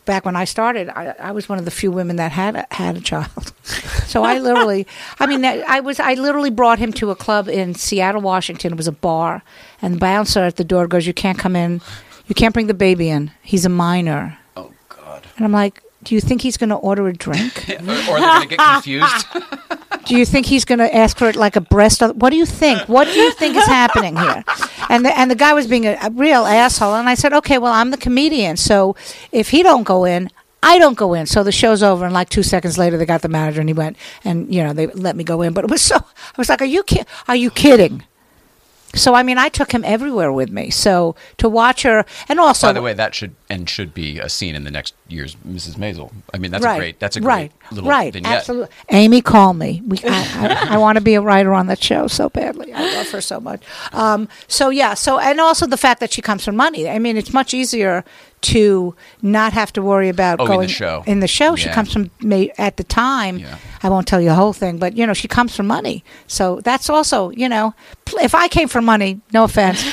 back when I started I, I was one of the few women that had a, had a child, so I literally I mean I was I literally brought him to a club in Seattle, Washington. It was a bar, and the bouncer at the door goes, "You can't come in, you can't bring the baby in. He's a minor." Oh God! And I'm like, "Do you think he's going to order a drink?" or or they're going to get confused. Do you think he's going to ask for it like a breast? What do you think? What do you think is happening here? And the, and the guy was being a, a real asshole. And I said, okay, well, I'm the comedian, so if he don't go in, I don't go in. So the show's over, and like two seconds later, they got the manager, and he went, and you know, they let me go in. But it was so. I was like, are you ki- are you kidding? So I mean, I took him everywhere with me. So to watch her, and also By the way, that should and should be a scene in the next year's Mrs. Maisel. I mean, that's right, a great. That's a great right, little right, vignette. Absolutely. Amy, call me. We, I, I, I want to be a writer on that show so badly. I love her so much. Um, so yeah. So and also the fact that she comes from money. I mean, it's much easier to not have to worry about Oh, in the going show. In the show, she comes from at the time. I won't tell you the whole thing, but you know, she comes from money. So that's also, you know, if I came from money, no offense.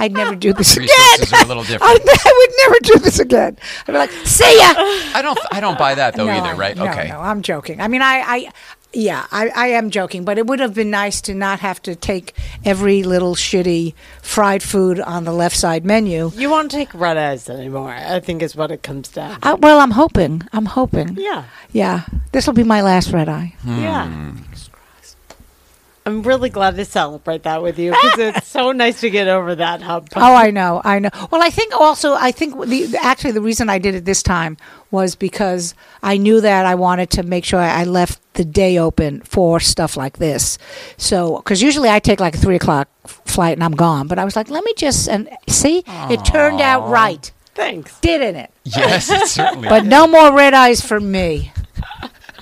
I'd never do this again. Resources are a little different. I, I would never do this again. I'd be like, "See ya." I don't. I don't buy that though No, either. Right? No, okay. no, I'm joking. I mean, I, I yeah, I, I am joking, but it would have been nice to not have to take every little shitty fried food on the left side menu. You won't take red eyes anymore. I think is what it comes down. to. Uh, well, I'm hoping. I'm hoping. Yeah. Yeah. This will be my last red eye. Yeah. I'm really glad to celebrate that with you because it's so nice to get over that hump. Oh, I know, I know. Well, I think also, I think the actually the reason I did it this time was because I knew that I wanted to make sure I left the day open for stuff like this. So, because usually I take like a three o'clock flight and I'm gone, but I was like, let me just and see, it turned out right. Thanks, didn't it? Yes, it certainly. But no more red eyes for me.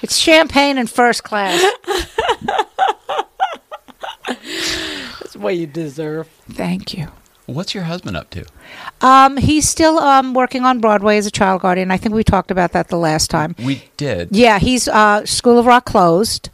It's champagne in first class. That's what you deserve. Thank you. What's your husband up to? Um, he's still um, working on Broadway as a child guardian. I think we talked about that the last time. We did. Yeah, he's uh, School of Rock closed.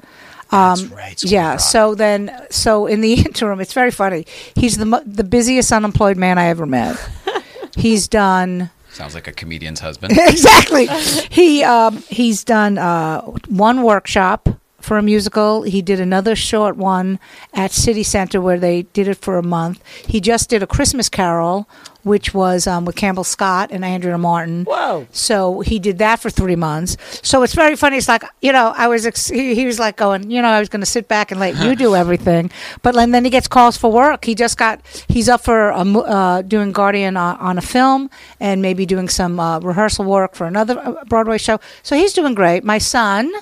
Um, yeah. So then, so in the interim, it's very funny. He's the mo- the busiest unemployed man I ever met. he's done Sounds like a comedian's husband. exactly. He um, he's done uh, one workshop for a musical. He did another short one at City Center where they did it for a month. He just did a Christmas Carol, which was um, with Campbell Scott and Andrea Martin. Whoa! So he did that for three months. So it's very funny. It's like you know, I was ex- he, he was like going, you know, I was going to sit back and let you do everything, but then then he gets calls for work. He just got he's up for a, uh, doing Guardian on, on a film and maybe doing some uh, rehearsal work for another uh, Broadway show. So he's doing great. My son.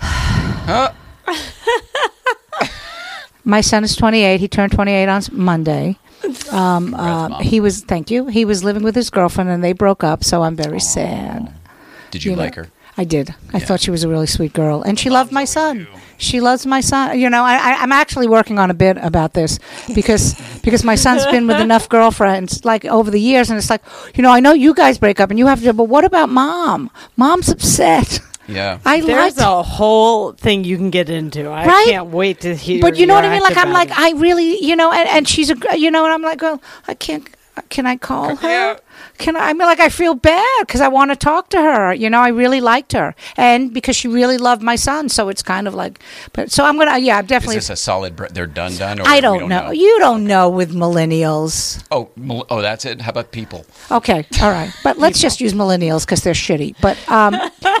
My son is 28. He turned 28 on Monday. Um, uh, he was, thank you. He was living with his girlfriend and they broke up, so I'm very sad. Did you, You know, like her? I did. I thought she was a really sweet girl, and she loved my son. She loves my son. You know, I, I, I'm actually working on a bit about this because because my son's been with enough girlfriends like over the years, and it's like, you know, I know you guys break up and you have to, but what about mom? Mom's upset. Yeah. I There's liked a whole thing you can get into. I Right? can't wait to hear. but you know what I mean? Like I'm like it. I really, you know, and, and she's a, gr- you know, and I'm like, well, I can't. Can I call her? Can I? I mean, like I feel bad because I want to talk to her. You know, I really liked her, and because she really loved my son, so it's kind of like. But so I'm gonna, yeah, I'm Is definitely. this a solid? Br- they're done. Done. Or I we don't, know. You don't know with millennials. Oh, oh, that's it. How about people? Okay, all right, but let's just use millennials because they're shitty. But um,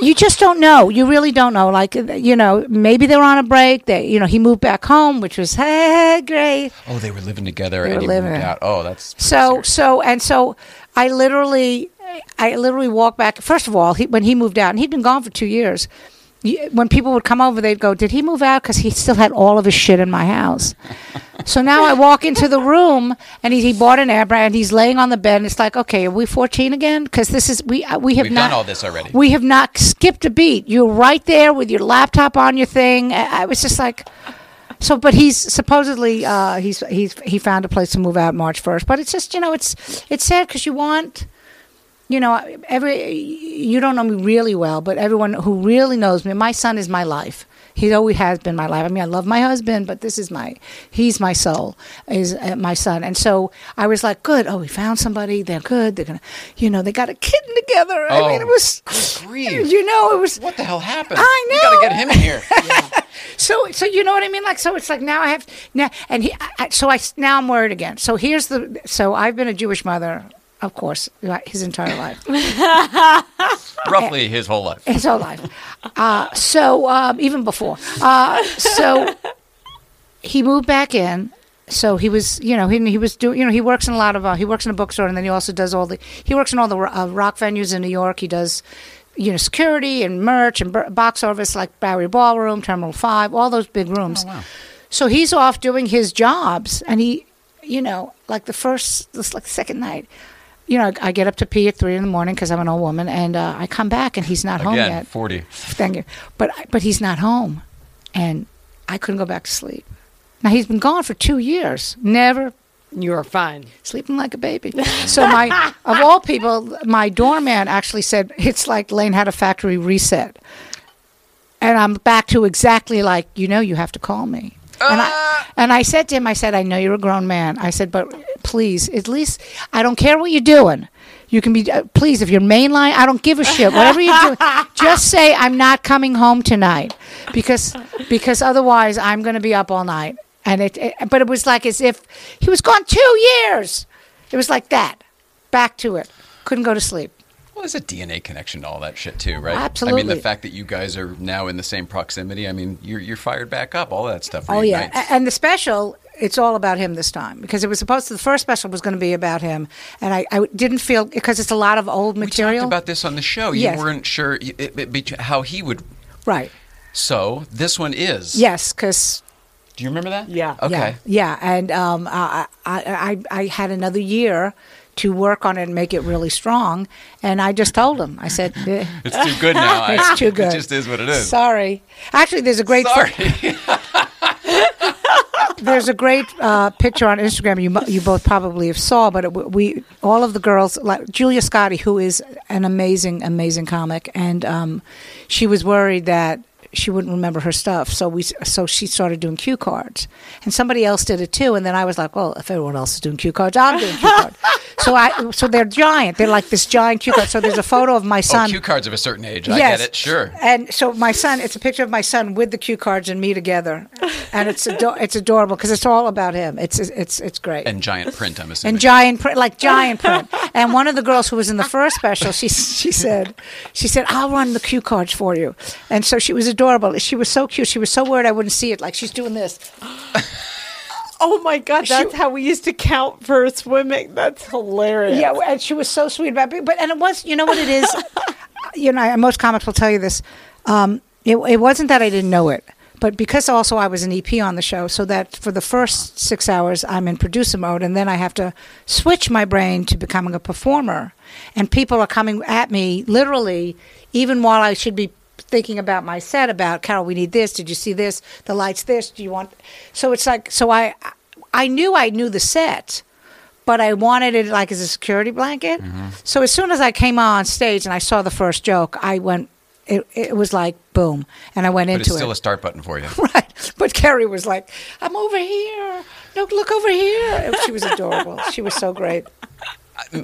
you just don't know. You really don't know. Like uh, you know, maybe they're on a break. They, you know, he moved back home, which was hey, great. Oh, they were living together They and were living. moved out. Oh, that's So so and so I literally I literally walked back. First of all, he, when he moved out, and he'd been gone for two years. When people would come over, they'd go, "Did he move out?" Because he still had all of his shit in my house. so now I walk into the room, and he, he bought an air brand. He's laying on the bed, and it's like, "Okay, are we 14 again?" Because this is we uh, we have We've not done all this already. We have not skipped a beat. You're right there with your laptop on your thing. I, I was just like. so, but he's supposedly uh, he's he's he found a place to move out March first. But it's just you know it's it's sad because you want. You know, every you don't know me really well, but everyone who really knows me, my son is my life. He always has been my life. I mean, I love my husband, but this is my he's my soul, is uh, my son. And so I was like, good. Oh, we found somebody. They're good. They're gonna, you know, they got a kitten together. I mean, it Oh, was, grief. you know, it was. What the hell happened? I know. You got to get him in here. So, so you know what I mean? Like, so it's like now I have now, and he, I, so I now I'm worried again. So here's the. So I've been a Jewish mother, of course, his entire life. Roughly his whole life. his whole life. Uh, so um, even before, uh, so he moved back in. So he was, you know, he he was doing, you know, he works in a lot of, uh, he works in a bookstore, and then he also does all the, he works in all the uh, rock venues in New York. He does, you know, security and merch and b- box office like Bowery Ballroom, Terminal Five, all those big rooms. So he's off doing his jobs, and he, you know, like the first, this like the second night, you know, I get up to pee at three in the morning because I'm an old woman, and uh, I come back and he's not home yet. 40. Thank you, but but he's not home, and I couldn't go back to sleep. Now he's been gone for two years. Never. You are fine. Sleeping like a baby. So my, of all people, my doorman actually said it's like Lane had a factory reset, and I'm back to exactly like you know you have to call me. And I and I said to him, I said, I know you're a grown man. I said, but please, at least I don't care what you're doing. You can be uh, please if you're mainline. I don't give a shit. Whatever you do, just say I'm not coming home tonight because because otherwise I'm going to be up all night. And it, it, but it was like as if he was gone two years. It was like that, back to it. Couldn't go to sleep. Well, there's a DNA connection to all that shit too, right? Absolutely. I mean, the fact that you guys are now in the same proximity. I mean, you're you're fired back up. All that stuff. Oh yeah, reunites. A- and the special, it's all about him this time because it was supposed to. The first special was going to be about him, and I, I didn't feel because it's a lot of old We material. talked about this on the show. You Yes. weren't sure y- it, it, how he would. right? So this one is. Yes, because Do you remember that? Yeah. Okay. yeah, yeah, and um, I, I, I, I had another year to work on it and make it really strong, and I just told him. I said, eh, It's too good now. I- It's too good. It just is what it is. Sorry. Actually, there's a great. Sorry. there's a great uh, picture on Instagram you you both probably have saw, but it, we all of the girls like Julia Scotti, who is an amazing amazing comic, and um, she was worried that she wouldn't remember her stuff, so we so she started doing cue cards, and somebody else did it too, and then I was like, well, if everyone else is doing cue cards, I'm doing cue cards. So I so they're giant, they're like this giant cue card. So there's a photo of my oh, son. cue cards of a certain age. I Yes. get it. Sure. And so my son, it's a picture of my son with the cue cards and me together, and it's ado- it's adorable because it's all about him. It's it's it's great. And giant print. I'm assuming. And giant print, like giant print. And one of the girls who was in the first special, she she said, she said, "I'll run the cue cards for you." And so she was adorable. She was so cute. She was so worried I wouldn't see it. Like she's doing this. Oh my God, that's how we used to count for swimming. That's hilarious. Yeah, and she was so sweet about it. But and it was, you know what it is. you know, most comics will tell you this. Um, it, it wasn't that I didn't know it, but because also I was an EP on the show, so that for the first six hours I'm in producer mode, and then I have to switch my brain to becoming a performer, and people are coming at me literally, even while I should be thinking about my set about Carol we need this did you see this the lights this do you want so it's like so I I knew I knew the set but I wanted it like as a security blanket. Mm-hmm. So as soon as I came on stage and I saw the first joke, I went. It, it was like boom, and I went But into it's still it. a start button for you. right, but Carrie was like, "I'm over here. No, look over here." She was adorable. she was so great.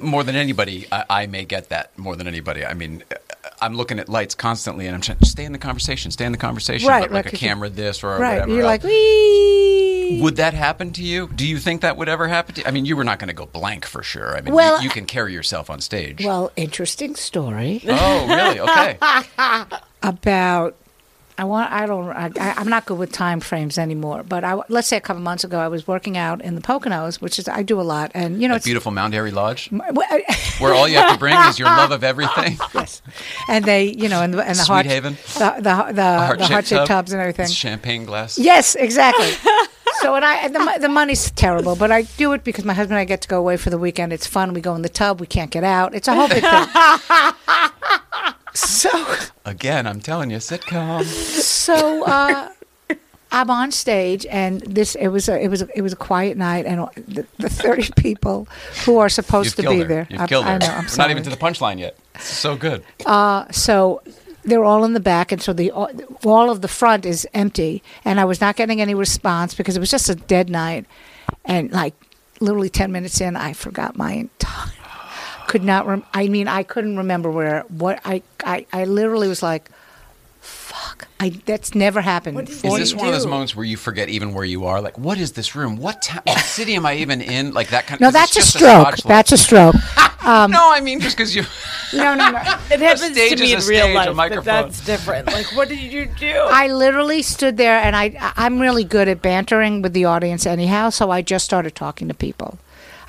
More than anybody, I, I may get that more than anybody. I mean, uh, I'm looking at lights constantly, and I'm trying to stay in the conversation, stay in the conversation. Right, but like a a 'cause you- camera, this or right, whatever. you're like, wee. Would that happen to you? Do you think that would ever happen to you? I mean, you were not going to go blank for sure. I mean, Well, you, you can carry yourself on stage. Well, interesting story. oh, really? Okay. about I want I don't I, I'm not good with time frames anymore. But I let's say a couple months ago I was working out in the Poconos, which is I do a lot, and you know it's beautiful Mount Airy Lodge, where all you have to bring is your love of everything. yes, and they you know and the and the Sweet heart Haven. the the the, the heart-shaped heart shaped tub. tubs and everything. Champagne glass. Yes, exactly. so and I the the money's terrible, but I do it because my husband and I get to go away for the weekend. It's fun. We go in the tub. We can't get out. It's a whole big thing. So Again, I'm telling you, sitcom. so uh, I'm on stage, and this it was a, it was a, it was a quiet night, and the, the 30 people who are supposed You've to be her. there. You've I, killed her. I know. I'm We're sorry. not even to the punchline yet. It's so good. Uh, so they're all in the back, and so the all of the front is empty, and I was not getting any response because it was just a dead night, and like literally ten minutes in, I forgot my entire. Could not. Rem- I mean, I couldn't remember where. What I. I. I literally was like, "Fuck!" I. That's never happened. Is this one of those moments where you forget even where you are? Like, what is this room? What, ta- what city am I even in? Like that kind. No, of. 'cause that's a just stroke. spotlight. That's a stroke. Um, no, I mean just because you. No, no, no. It happens stage to me in is a real stage, a life, but microphone. that's different. Like, what did you do? I literally stood there, and I I'm really good at bantering with the audience anyhow. So I just started talking to people.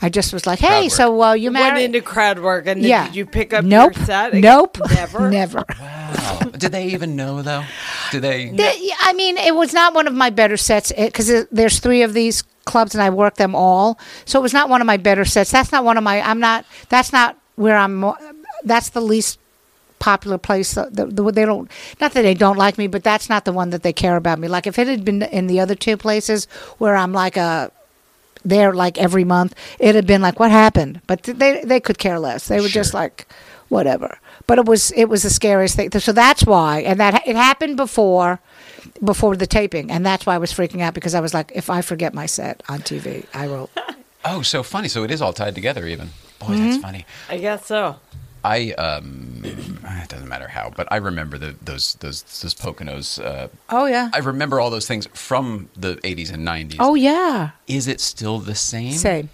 I just was like, "Hey, so uh, you went into crowd work, and then Yeah. did you pick up Nope. your set? Nope. Never. Never. Wow. Did they even know though? Did they? The- I mean, it was not one of my better sets because there's three of these clubs, and I work them all. So it was not one of my better sets. That's not one of my. I'm not. That's not where I'm. That's the least popular place. The, the, the- they don't. Not that they don't like me, but that's not the one that they care about me. Like if it had been in the other two places where I'm like a. There like every month, it had been like, "What happened?" But they they could care less. They were just like, whatever. But it was it was the scariest thing. So that's why, and that it happened before, before the taping, and that's why I was freaking out because I was like, if I forget my set on TV, I will. Oh, so funny. So it is all tied together. Even. Boy, Mm-hmm. that's funny. I guess so. I um, it doesn't matter how, but I remember the, those those those Poconos. Uh, Oh yeah. I remember all those things from the 80s and 90s. Oh yeah. Is it still the same? Same.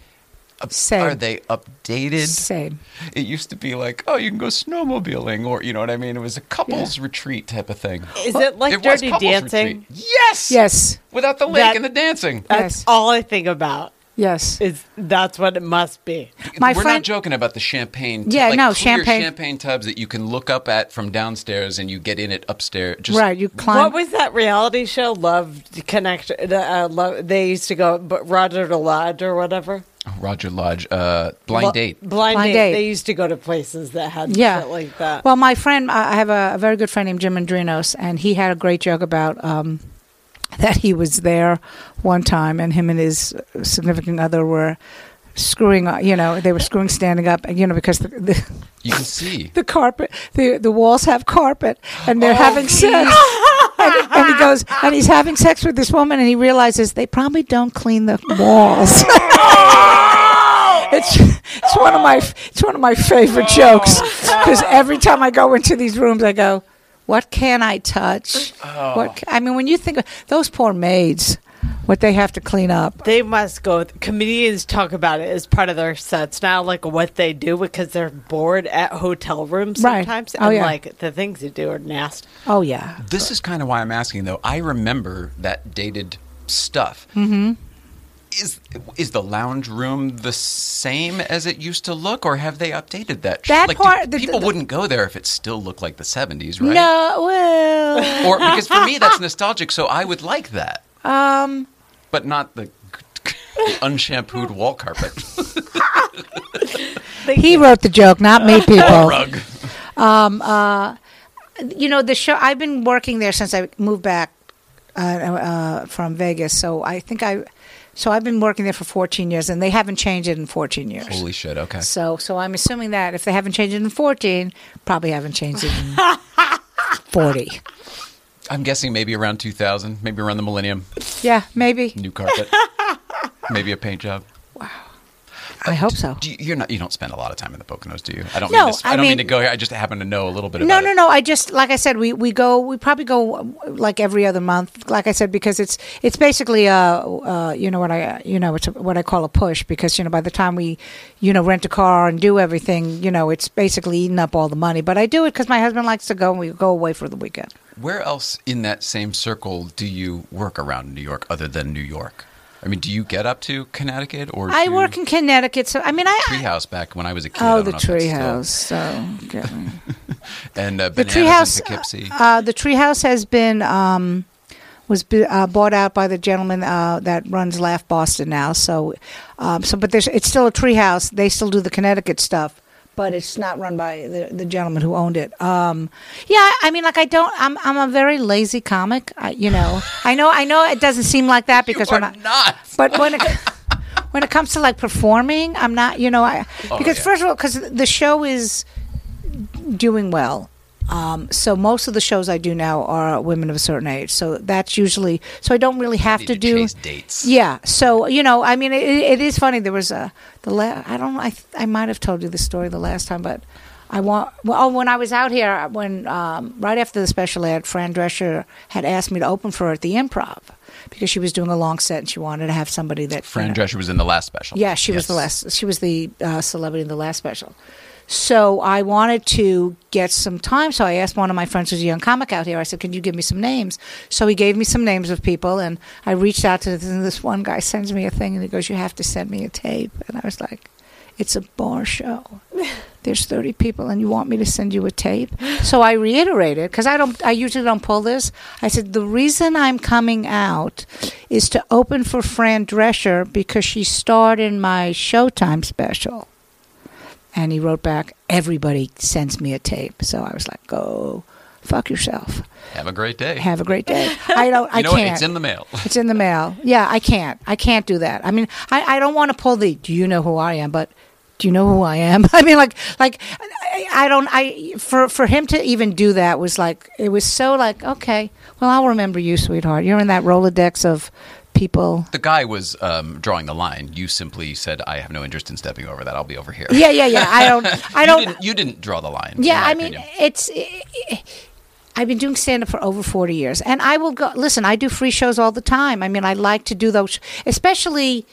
Up- Same. Are they updated? Same. It used to be like, oh, you can go snowmobiling, or you know what I mean. It was a couples retreat type of thing. Is it like It was Dirty Dancing? retreat. Yes. Yes. Without the lake That- and the dancing. That's all I think about. Yes. Is that's what it must be. My We're friend- not joking about the champagne. t- Yeah, like no, clear champagne- champagne tubs that you can look up at from downstairs, and you get in it upstairs. Just, right. You climb. What was that reality show? Love Connect. Uh, love, they used to go, but Roger the Lodge or whatever. Roger Lodge, uh, blind Well, date. Blind, Blind date. date. They used to go to places that had Yeah. shit like that. Well, my friend, I I have a, a very good friend named Jim Andrinos, and he had a great joke about um, that he was there one time, and him and his significant other were screwing. uh, You know, they were screwing standing up. You know, because the the, You can see. the carpet, the the walls have carpet, and Oh, they're having sex. And, and he goes, and he's having sex with this woman, and he realizes they probably don't clean the walls. it's it's one of my it's one of my favorite jokes because every time I go into these rooms, I go, "What can I touch? What I mean, when you think of those poor maids, what they have to clean up. They must go. Comedians talk about it as part of their sets now, like what they do because they're bored at hotel rooms Right. sometimes, Oh, and yeah. like the things they do are nasty. Oh yeah, This is kind of why I'm asking, though. I remember that dated stuff. mm-hmm. Is is the lounge room the same as it used to look, or have they updated that? That like, do- part- the- people the- wouldn't go there if it still looked like the '70s, right? No, well, Or because for me that's nostalgic, so I would like that, um, but not the unshampooed wall carpet. he wrote the joke, not me, people. Rug. Um, uh, you know, the show. I've been working there since I moved back uh, uh, from Vegas. So I think I, so I've been working there for 14 years, and they haven't changed it in 14 years. Holy shit! Okay. So, so I'm assuming that if they haven't changed it in 14, probably haven't changed it in 40. I'm guessing maybe around 2000, maybe around the millennium. Yeah, maybe. New carpet, maybe a paint job. I hope so. Do you, you're not. You don't spend a lot of time in the Poconos, do you? I don't. No, mean to, I, I don't mean, mean- to go here. I just happen to know a little bit No, no, it. no. I just like I said, we, we go. We probably go uh, like every other month. Like I said, because it's it's basically a uh, you know what I you know it's a, what I call a push because you know by the time we you know rent a car and do everything you know it's basically eating up all the money. But I do it because my husband likes to go and we go away for the weekend. Where else in that same circle do you work around New York other than New York? I mean, do you get up to Connecticut or I work in Connecticut, so I mean I. Treehouse back when I was a kid? Oh, the know if still- treehouse. So get me. and uh, the treehouse. Poughkeepsie. Uh, the treehouse has been um, was b- uh, bought out by the gentleman uh, that runs Laugh Boston now. So, um, so but there's it's still a treehouse. They still do the Connecticut stuff, but it's not run by the, the gentleman who owned it. Um, yeah, I- mean, like I don't. I'm I'm a very lazy comic. I, you know, I know I know it doesn't seem like that because we're not. not. But when it when it comes to like performing, I'm not. You know, I Oh, because yeah. first of all, because the show is doing well. Um, so most of the shows I do now are women of a certain age. So that's usually so I don't really have to to do dates. Yeah. So you know, I mean, it, it is funny. There was a the la- I don't know. I I might have told you the story the last time, but I want. Well, oh, when I was out here, when um, right after the special ad, Fran Drescher had asked me to open for her at the Improv because she was doing a long set and she wanted to have somebody that you Fran know- Drescher was in the last special. yeah, she was the last. She was the uh, celebrity in the last special. So I wanted to get some time. So I asked one of my friends who's a young comic out here. I said, "Can you give me some names?" So he gave me some names of people, and I reached out to this, and this one guy sends me a thing, and he goes, "You have to send me a tape." And I was like, "It's a bar show. There's 30 people, and you want me to send you a tape?" So I reiterated because I don't. I usually don't pull this. I said the reason I'm coming out is to open for Fran Drescher because she starred in my Showtime special. And he wrote back, "Everybody sends me a tape." So I was like, "Go, fuck yourself. Have a great day. Have a great day." I don't. I You know can't. It's in the mail. It's in the mail. Yeah, I can't. I can't do that. I mean, I, I don't want to pull the. Do you know who I am? But do you know who I am? I mean, like, like I, I don't. I for for him to even do that was like it was so like okay. Well, I'll remember you, sweetheart. You're in that Rolodex of people. The guy was um, drawing the line. You simply said, "I have no interest in stepping over that. I'll be over here." Yeah, yeah, yeah. I don't. I you don't. Didn't, you didn't draw the line. Yeah, I mean, opinion. it's. I've been doing stand up for over 40 years. And I will go. Listen, I do free shows all the time. I mean, I like to do those, especially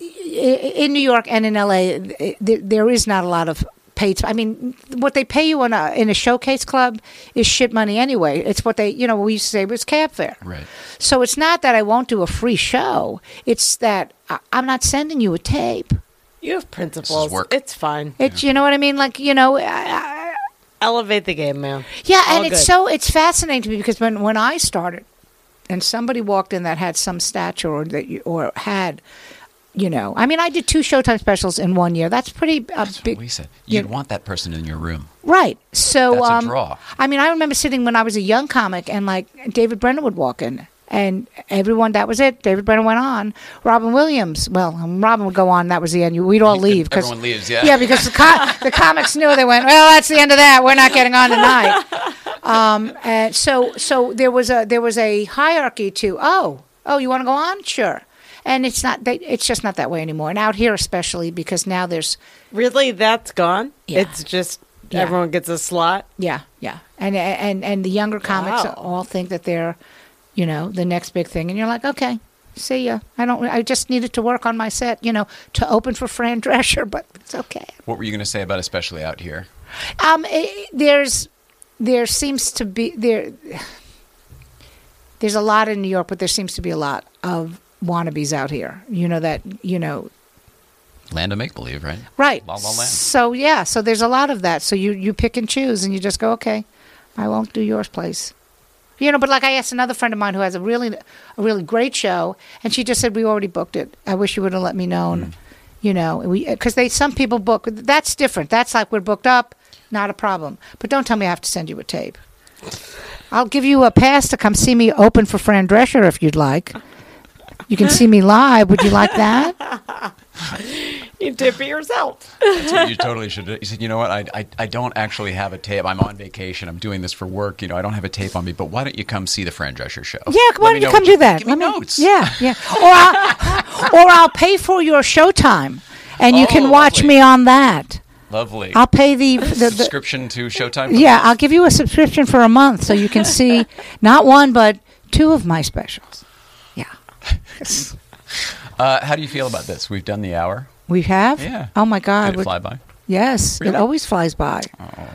in New York and in LA. th- There is not a lot of paid. I mean, what they pay you in a, in a showcase club is shit money anyway. It's what they, you know, we used to say it was cab fare. Right. So it's not that I won't do a free show, it's that I- I'm not sending you a tape. You have principles. work. It's fine. It's, you know what I mean? Like, you know, I, I, Elevate the game, man. Yeah, All and it's so it's fascinating to me because when when I started, and somebody walked in that had some stature or that you, or had, you know, I mean, I did two Showtime specials in one year. That's pretty uh, big, We said you- you'd want that person in your room. right? So That's a um, draw. I mean, I remember sitting when I was a young comic, and like David Brenner would walk in. And everyone, that was it. David Brenner went on. Robin Williams, well, um, Robin would go on. That was the end. We'd all leave. 'cause- Everyone leaves, yeah. Yeah, because the, co- the comics knew. They went, well, that's the end of that. We're not getting on tonight. Um, and so, so there was a there was a hierarchy to oh oh you want to go on sure, and it's not they, it's just not that way anymore. And out here especially because now there's Really, that's gone. Yeah. It's just Yeah. everyone gets a slot. yeah yeah and and and the younger comics Wow. all think that they're you know the next big thing, and you're like okay. See ya. I don't. I just needed to work on my set, you know, to open for Fran Drescher, but it's okay. What were you going to say about especially out here? Um, i there's there seems to be there. There's a lot in New York, but there seems to be a lot of wannabes out here. You know that you know Land of make believe, right? right. La La Land. So yeah, so there's a lot of that. So you you pick and choose, and you just go, okay, I won't do yours, place. You know, but like I asked another friend of mine who has a really a really great show, and she just said we already booked it. I wish you would have let me know. And, mm. You know, we because they some people book. That's different. That's like we're booked up, not a problem. But don't tell me I have to send you a tape. I'll give you a pass to come see me open for Fran Drescher if you'd like. You can see me live. Would you like that? You tip it yourself. That's what you totally should do. You said, you know what? I, I, I don't actually have a tape. I'm on vacation. I'm doing this for work. You know, I don't have a tape on me. But why don't you come see the Fran Drescher show? Yeah, why me don't you come what do that? Give me Let me- notes. Yeah, yeah. Or I'll, or I'll pay for your showtime, and you Oh, can watch lovely. me on that. Lovely. I'll pay the, the, the subscription to Showtime. yeah. I'll give you a subscription for a month so you can see not one but two of my specials. Yeah, Uh, how do you feel about this? We've done the hour. we have. Yeah. Oh my God! Did it fly by? Yes, Really? it always flies by. Oh.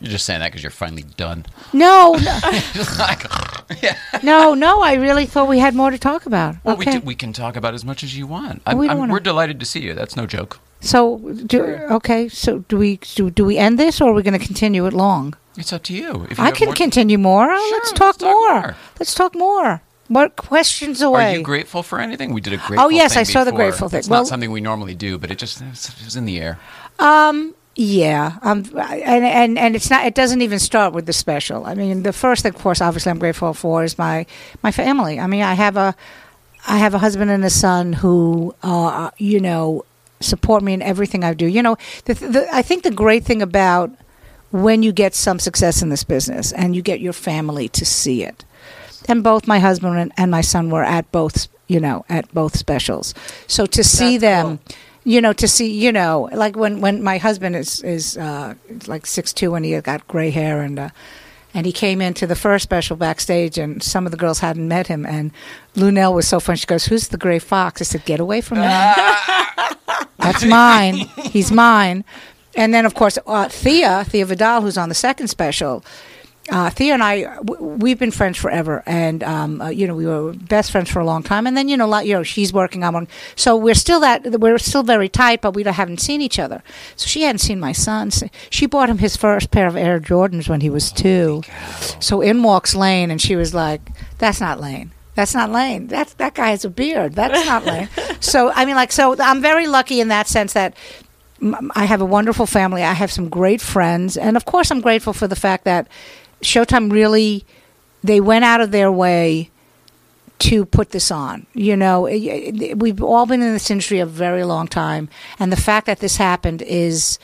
You're just saying that because you're finally done. No, no, Like, yeah. no, no. I really thought we had more to talk about. Well, okay. we, do, we can talk about as much as you want. I'm, we I'm, wanna... We're delighted to see you. That's no joke. So, do, okay. So, do we do, do we end this, or are we going to continue it long? It's up to you. If you I can more- continue more. Sure, let's talk let's talk more. more. Let's talk more. What questions away? Are you grateful for anything? We did a grateful Oh, yes, I saw the grateful thing. It's Well- not something we normally do, but it just it was in the air. Um, yeah, um, and and and it's not. It doesn't even start with the special. I mean, the first, of course, obviously, I'm grateful for is my my family. I mean, I have a I have a husband and a son who, uh, you know, support me in everything I do. You know, the, the, I think the great thing about when you get some success in this business and you get your family to see it, and both my husband and, and my son were at both, you know, at both specials. So to see them you know to see you know like when when my husband is is uh like six two and he got gray hair and uh and he came into the first special backstage and some of the girls hadn't met him. And lunell was so funny. She goes who's the gray fox? I said get away from him that's mine. He's mine. And then of course uh, thea thea vidale who's on the second special uh, Thea and I, w- we've been friends forever, and um, uh, you know we were best friends for a long time. And then you know, like, you know, she's working on one, so we're still that we're still very tight, but we haven't seen each other. So she hadn't seen my son. She bought him his first pair of Air Jordans when he was two. So in walks Lane, and she was like, "That's not Lane." That's not Lane. That's that guy has a beard. That's not Lane. so I mean, like, so I'm very lucky in that sense that m- I have a wonderful family. I have some great friends, and of course, I'm grateful for the fact that Showtime really they went out of their way to put this on. You know, it- it- we've all been in this industry a very long time, and the fact that this happened is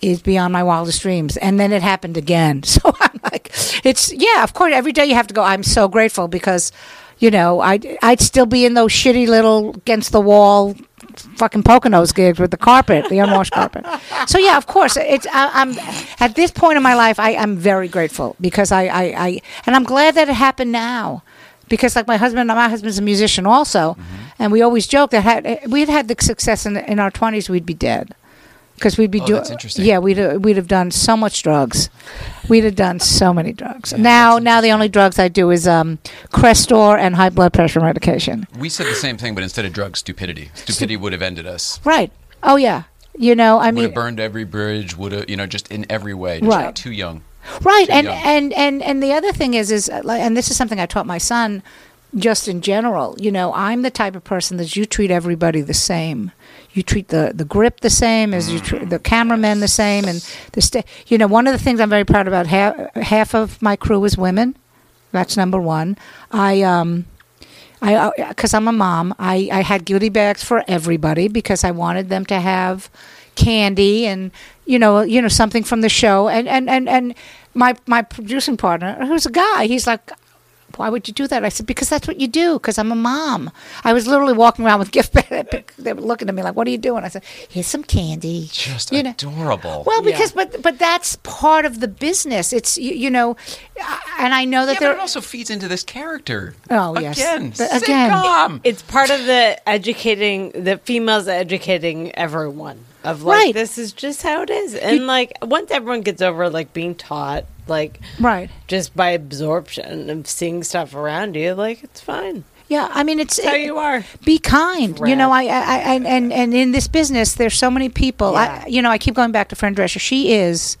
is beyond my wildest dreams. And then it happened again. So I'm like, it's yeah. Of course, every day you have to go. I'm so grateful because, you know, I'd I'd still be in those shitty little against the wall. Fucking Poconos gigs with the carpet, the unwashed carpet. So yeah, of course, it's. I, I'm at this point in my life. I am very grateful because I, I, I, and I'm glad that it happened now because like my husband my husband's a musician also mm-hmm. and we always joke that had we had had the success in, in our 20s we'd be dead because we'd be Oh, doing yeah we'd uh, we'd have done so much drugs we'd have done so many drugs now now the only drugs i do is um crestor and high blood pressure medication We said the same thing, but instead of drugs, stupidity. Stupidity would have ended us. right oh yeah you know i would mean have burned every bridge. Would have, you know, just in every way. Just Right. Too young. right Too and, young. and and and the other thing is is uh, and this is something i taught my son just in general you know i'm the type of person that you treat everybody the same you treat the, the grip the same as you treat the cameramen the same and the sta- you know one of the things i'm very proud about half, half of my crew is women. That's number one. I um I because I'm a mom, I, I had goodie bags for everybody because I wanted them to have candy and you know you know something from the show. And and and, and my my producing partner who's a guy he's like why would you do that? I said, because that's what you do, because I'm a mom. I was literally walking around with gift bags. They were looking at me like, what are you doing? I said, here's some candy. Just You know- adorable. Well, because, but, but that's part of the business. It's, you, you know, uh, and I know that yeah, but there it also feeds into this character. Oh, yes. Again, The- again. sitcom. It's part of the educating the females educating everyone of like Right. this is just how it is. And like once everyone gets over like being taught like Right. just by absorption of seeing stuff around you, like it's fine. Yeah, I mean it's It's how you are. Be kind. You know, I, I, I and, and in this business, there's so many people. I, you know, I keep going back to Fran Drescher. She is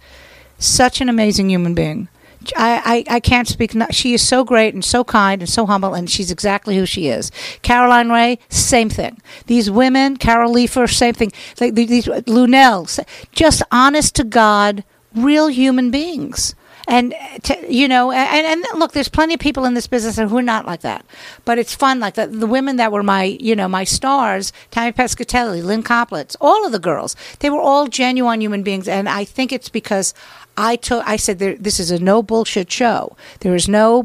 such an amazing human being. I, I, I can't speak. Not, she is so great and so kind and so humble, and she's exactly who she is. Caroline Rhea, same thing. These women, Carol Leifer, same thing. Like these these- Luenell, just honest to God, real human beings. And uh, to, you know, and, and look, there's plenty of people in this business who are not like that, but it's fun. Like the, women that were my, you know, my stars, Tammy Pescatelli, Lynne Koplitz, all of the girls, they were all genuine human beings, and I think it's because I took, I said, this is a no bullshit show. There is no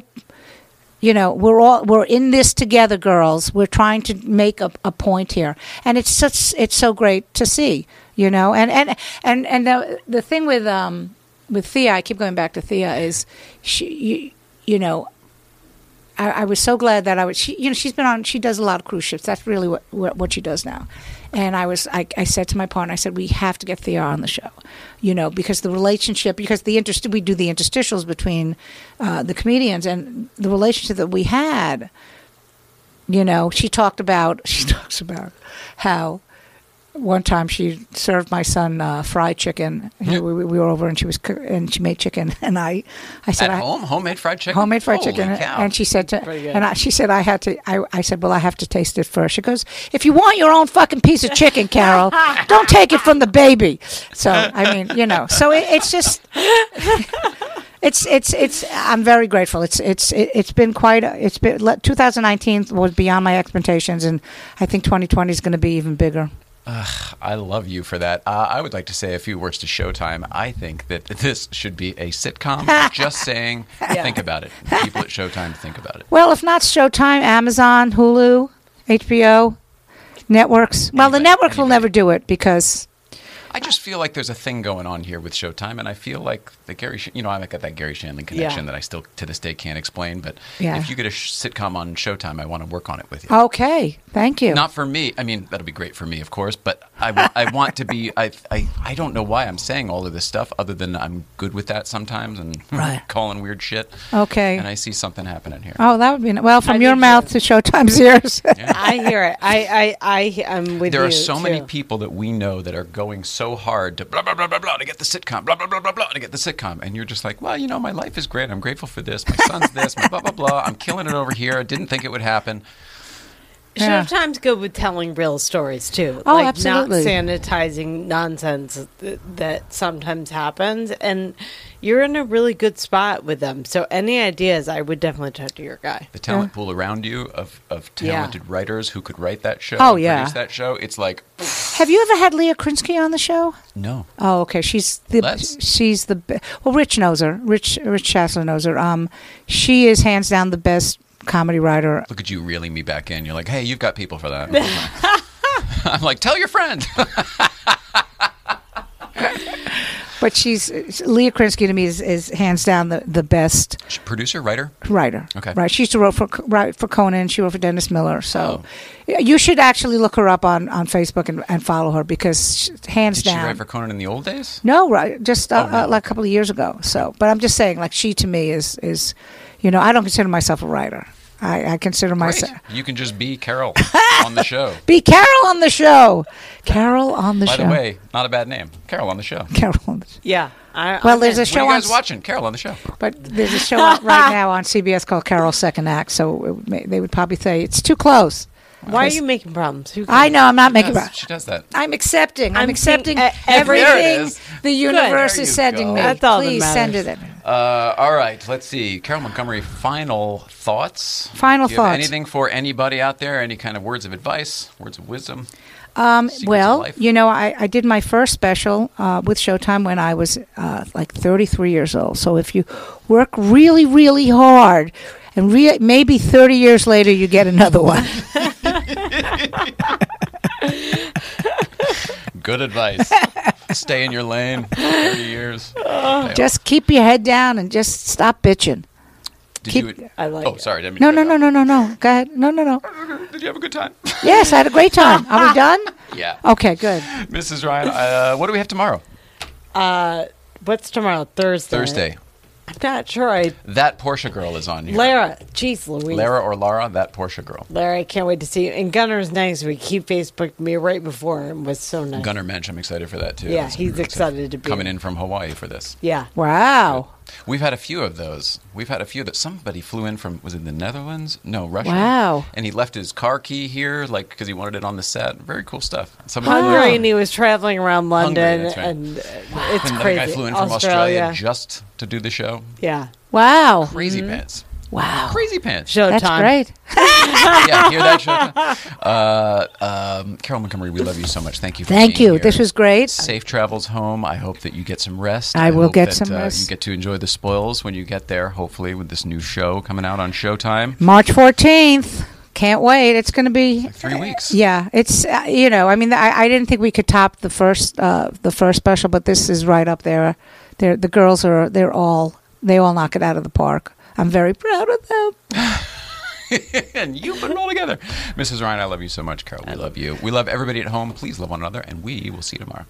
you know we're all we're in this together girls we're trying to make a, a point here and it's such it's so great to see you know and and and and the, the thing with um with thea i keep going back to thea is she you, you know I, I was so glad that I was. She, you know, she's been on. She does a lot of cruise ships. That's really what what, she does now. And I was. I, I said to my partner, I said, we have to get Thea on the show. You know, because the relationship, because the interest, we do the interstitials between uh, the comedians, and the relationship that we had. You know, she talked about. She talks about how one time she served my son uh, fried chicken. We, we, we were over and she was coo- and she made chicken, and I, I said, At I, home, homemade fried chicken. homemade fried Holy chicken, cow. and she said, to, and I, she said I had to. I, I said, well, I have to taste it first. She goes, if you want your own fucking piece of chicken, Carol, don't take it from the baby. So I mean, you know, so it, it's just. It's it's it's. I'm very grateful. It's it's it, it's been quite. It's been. 2019 was beyond my expectations, and I think 2020 is going to be even bigger. I love you for that. Uh, I would like to say a few words to Showtime. I think that this should be a sitcom. Just saying, think about it. People at Showtime, think about it. Well, if not Showtime, Amazon, Hulu, HBO, networks. Well, the Anybody- networks will never do it because I just feel like there's a thing going on here with Showtime, and I feel like the Garry, Sh- you know, I've got that Garry Shandling connection Yeah. that I still to this day can't explain. But Yeah. if you get a sh- sitcom on Showtime, I want to work on it with you. okay, thank you. Not for me. I mean, that'll be great for me, of course. But I, I want to be. I, I I don't know why I'm saying all of this stuff, other than I'm good with that sometimes and Right. calling weird shit. Okay. And I see something happening here. Oh, that would be well from I your do mouth to Showtime's ears. I hear it. I I I I'm with there you. There are so many people that we know that are going so hard to blah blah blah blah blah to get the sitcom, blah blah blah blah blah to get the sitcom, and you're just like, well, you know, my life is great. I'm grateful for this. My son's this. My blah blah blah. I'm killing it over here. I didn't think it would happen. Yeah. Showtime's good with telling real stories too. Oh, like absolutely. not sanitizing nonsense th- that sometimes happens, and you're in a really good spot with them. So any ideas, I would definitely talk to your guy. The talent pool around you of, of Yeah. talented writers who could write that show, Oh, and yeah. produce that show. It's like Have you ever had Leah Krinsky on the show? no. Oh, okay. She's the Let's. she's the well. Rich knows her. Rich Rich Chassler knows her. Um, she is hands down the best comedy writer. Look at you reeling me back in. You're like, hey, you've got people for that. I'm like, tell your friend. But she's Leah Krinsky to me is, is hands down the, the best Producer, writer. writer. Okay. Right. She used to wrote for write for Conan. She wrote for Dennis Miller. So Oh. You should actually look her up on, on Facebook and, and follow her because she, hands Did she down. write for Conan in the old days? No, right, just uh, Oh, no. uh, like a couple of years ago. So, but I'm just saying, like she to me is is, you know, I don't consider myself a writer. I, I consider Great. myself You can just be Carol on the show. be Carol on the show. Carol on the By show. the way, not a bad name. Carol on the show. Carol. On the, Yeah. I, well, I'm there's in. a What show are you guys s- watching? Carol on the show. but there's a show out right now on CBS called Carol's Second Act. So it may, they would probably say it's too close. Why are you making problems? Who I know I'm not making. Yes, she does that. I'm accepting. I'm, I'm accepting seeing, every- eh, There it everything the universe There is you sending go. me. That's all that Please send it in. Uh, all right, let's see. Carole Montgomery, final thoughts? Final Do you have thoughts. anything for anybody out there? Any kind of words of advice, words of wisdom? Um, Secrets of well, you know, I, I did my first special uh, with Showtime when I was uh, like 33 years old. So if you work really, really hard, and re- maybe 30 years later you get another one. Good advice. Stay in your lane. Thirty years. Okay. just keep your head down and just stop bitching. Did keep- you? I like oh, it. sorry. Didn't mean No, no, no, no, no, no. Go ahead. No, no, no. off. Did you have a good time? Yes, I had a great time. Are we done? yeah. Okay, good. Mrs. Ryan, uh, what do we have tomorrow? Uh, what's tomorrow? Thursday. Thursday. I'm not sure. I That Porsche girl is on here. Lara. Jeez, Louise. Lara or Lara, that Porsche girl. Larry, I can't wait to see you. And Gunner's nice. We keep Facebooked me right before and was so nice. Gunner Mensch, I'm excited for that too. Yeah, That's he's excited to be coming in. in from Hawaii for this. Yeah. Wow. We've had a few of those. We've had a few that somebody flew in from was it the Netherlands? No, Russia. Wow. And he left his car key here, like because he wanted it on the set. Very cool stuff. Somebody flew Hungary, and he was traveling around London, that's right. and uh, it's Another crazy. guy flew in from Australia. Australia. just to do the show. Yeah. Wow. Crazy pants. Wow. Crazy pants. Showtime. That's great. yeah, hear that show? Uh, um, Carole Montgomery, we love you so much. Thank you. For Thank being you. here. This was great. Safe travels home. I hope that you get some rest. I will get that, some uh, rest. You get to enjoy the spoils when you get there. Hopefully, with this new show coming out on Showtime. March 14th. Can't wait. It's going to be Like three weeks. Yeah, it's uh, you know, I mean, I, I didn't think we could top the first uh, the first special, but this is right up there. They're, the girls are they're all they all knock it out of the park. I'm very proud of them. and you put it all together. Mrs. Ryan, I love you so much. Carol, we love you. We love everybody at home. Please love one another, and we will see you tomorrow.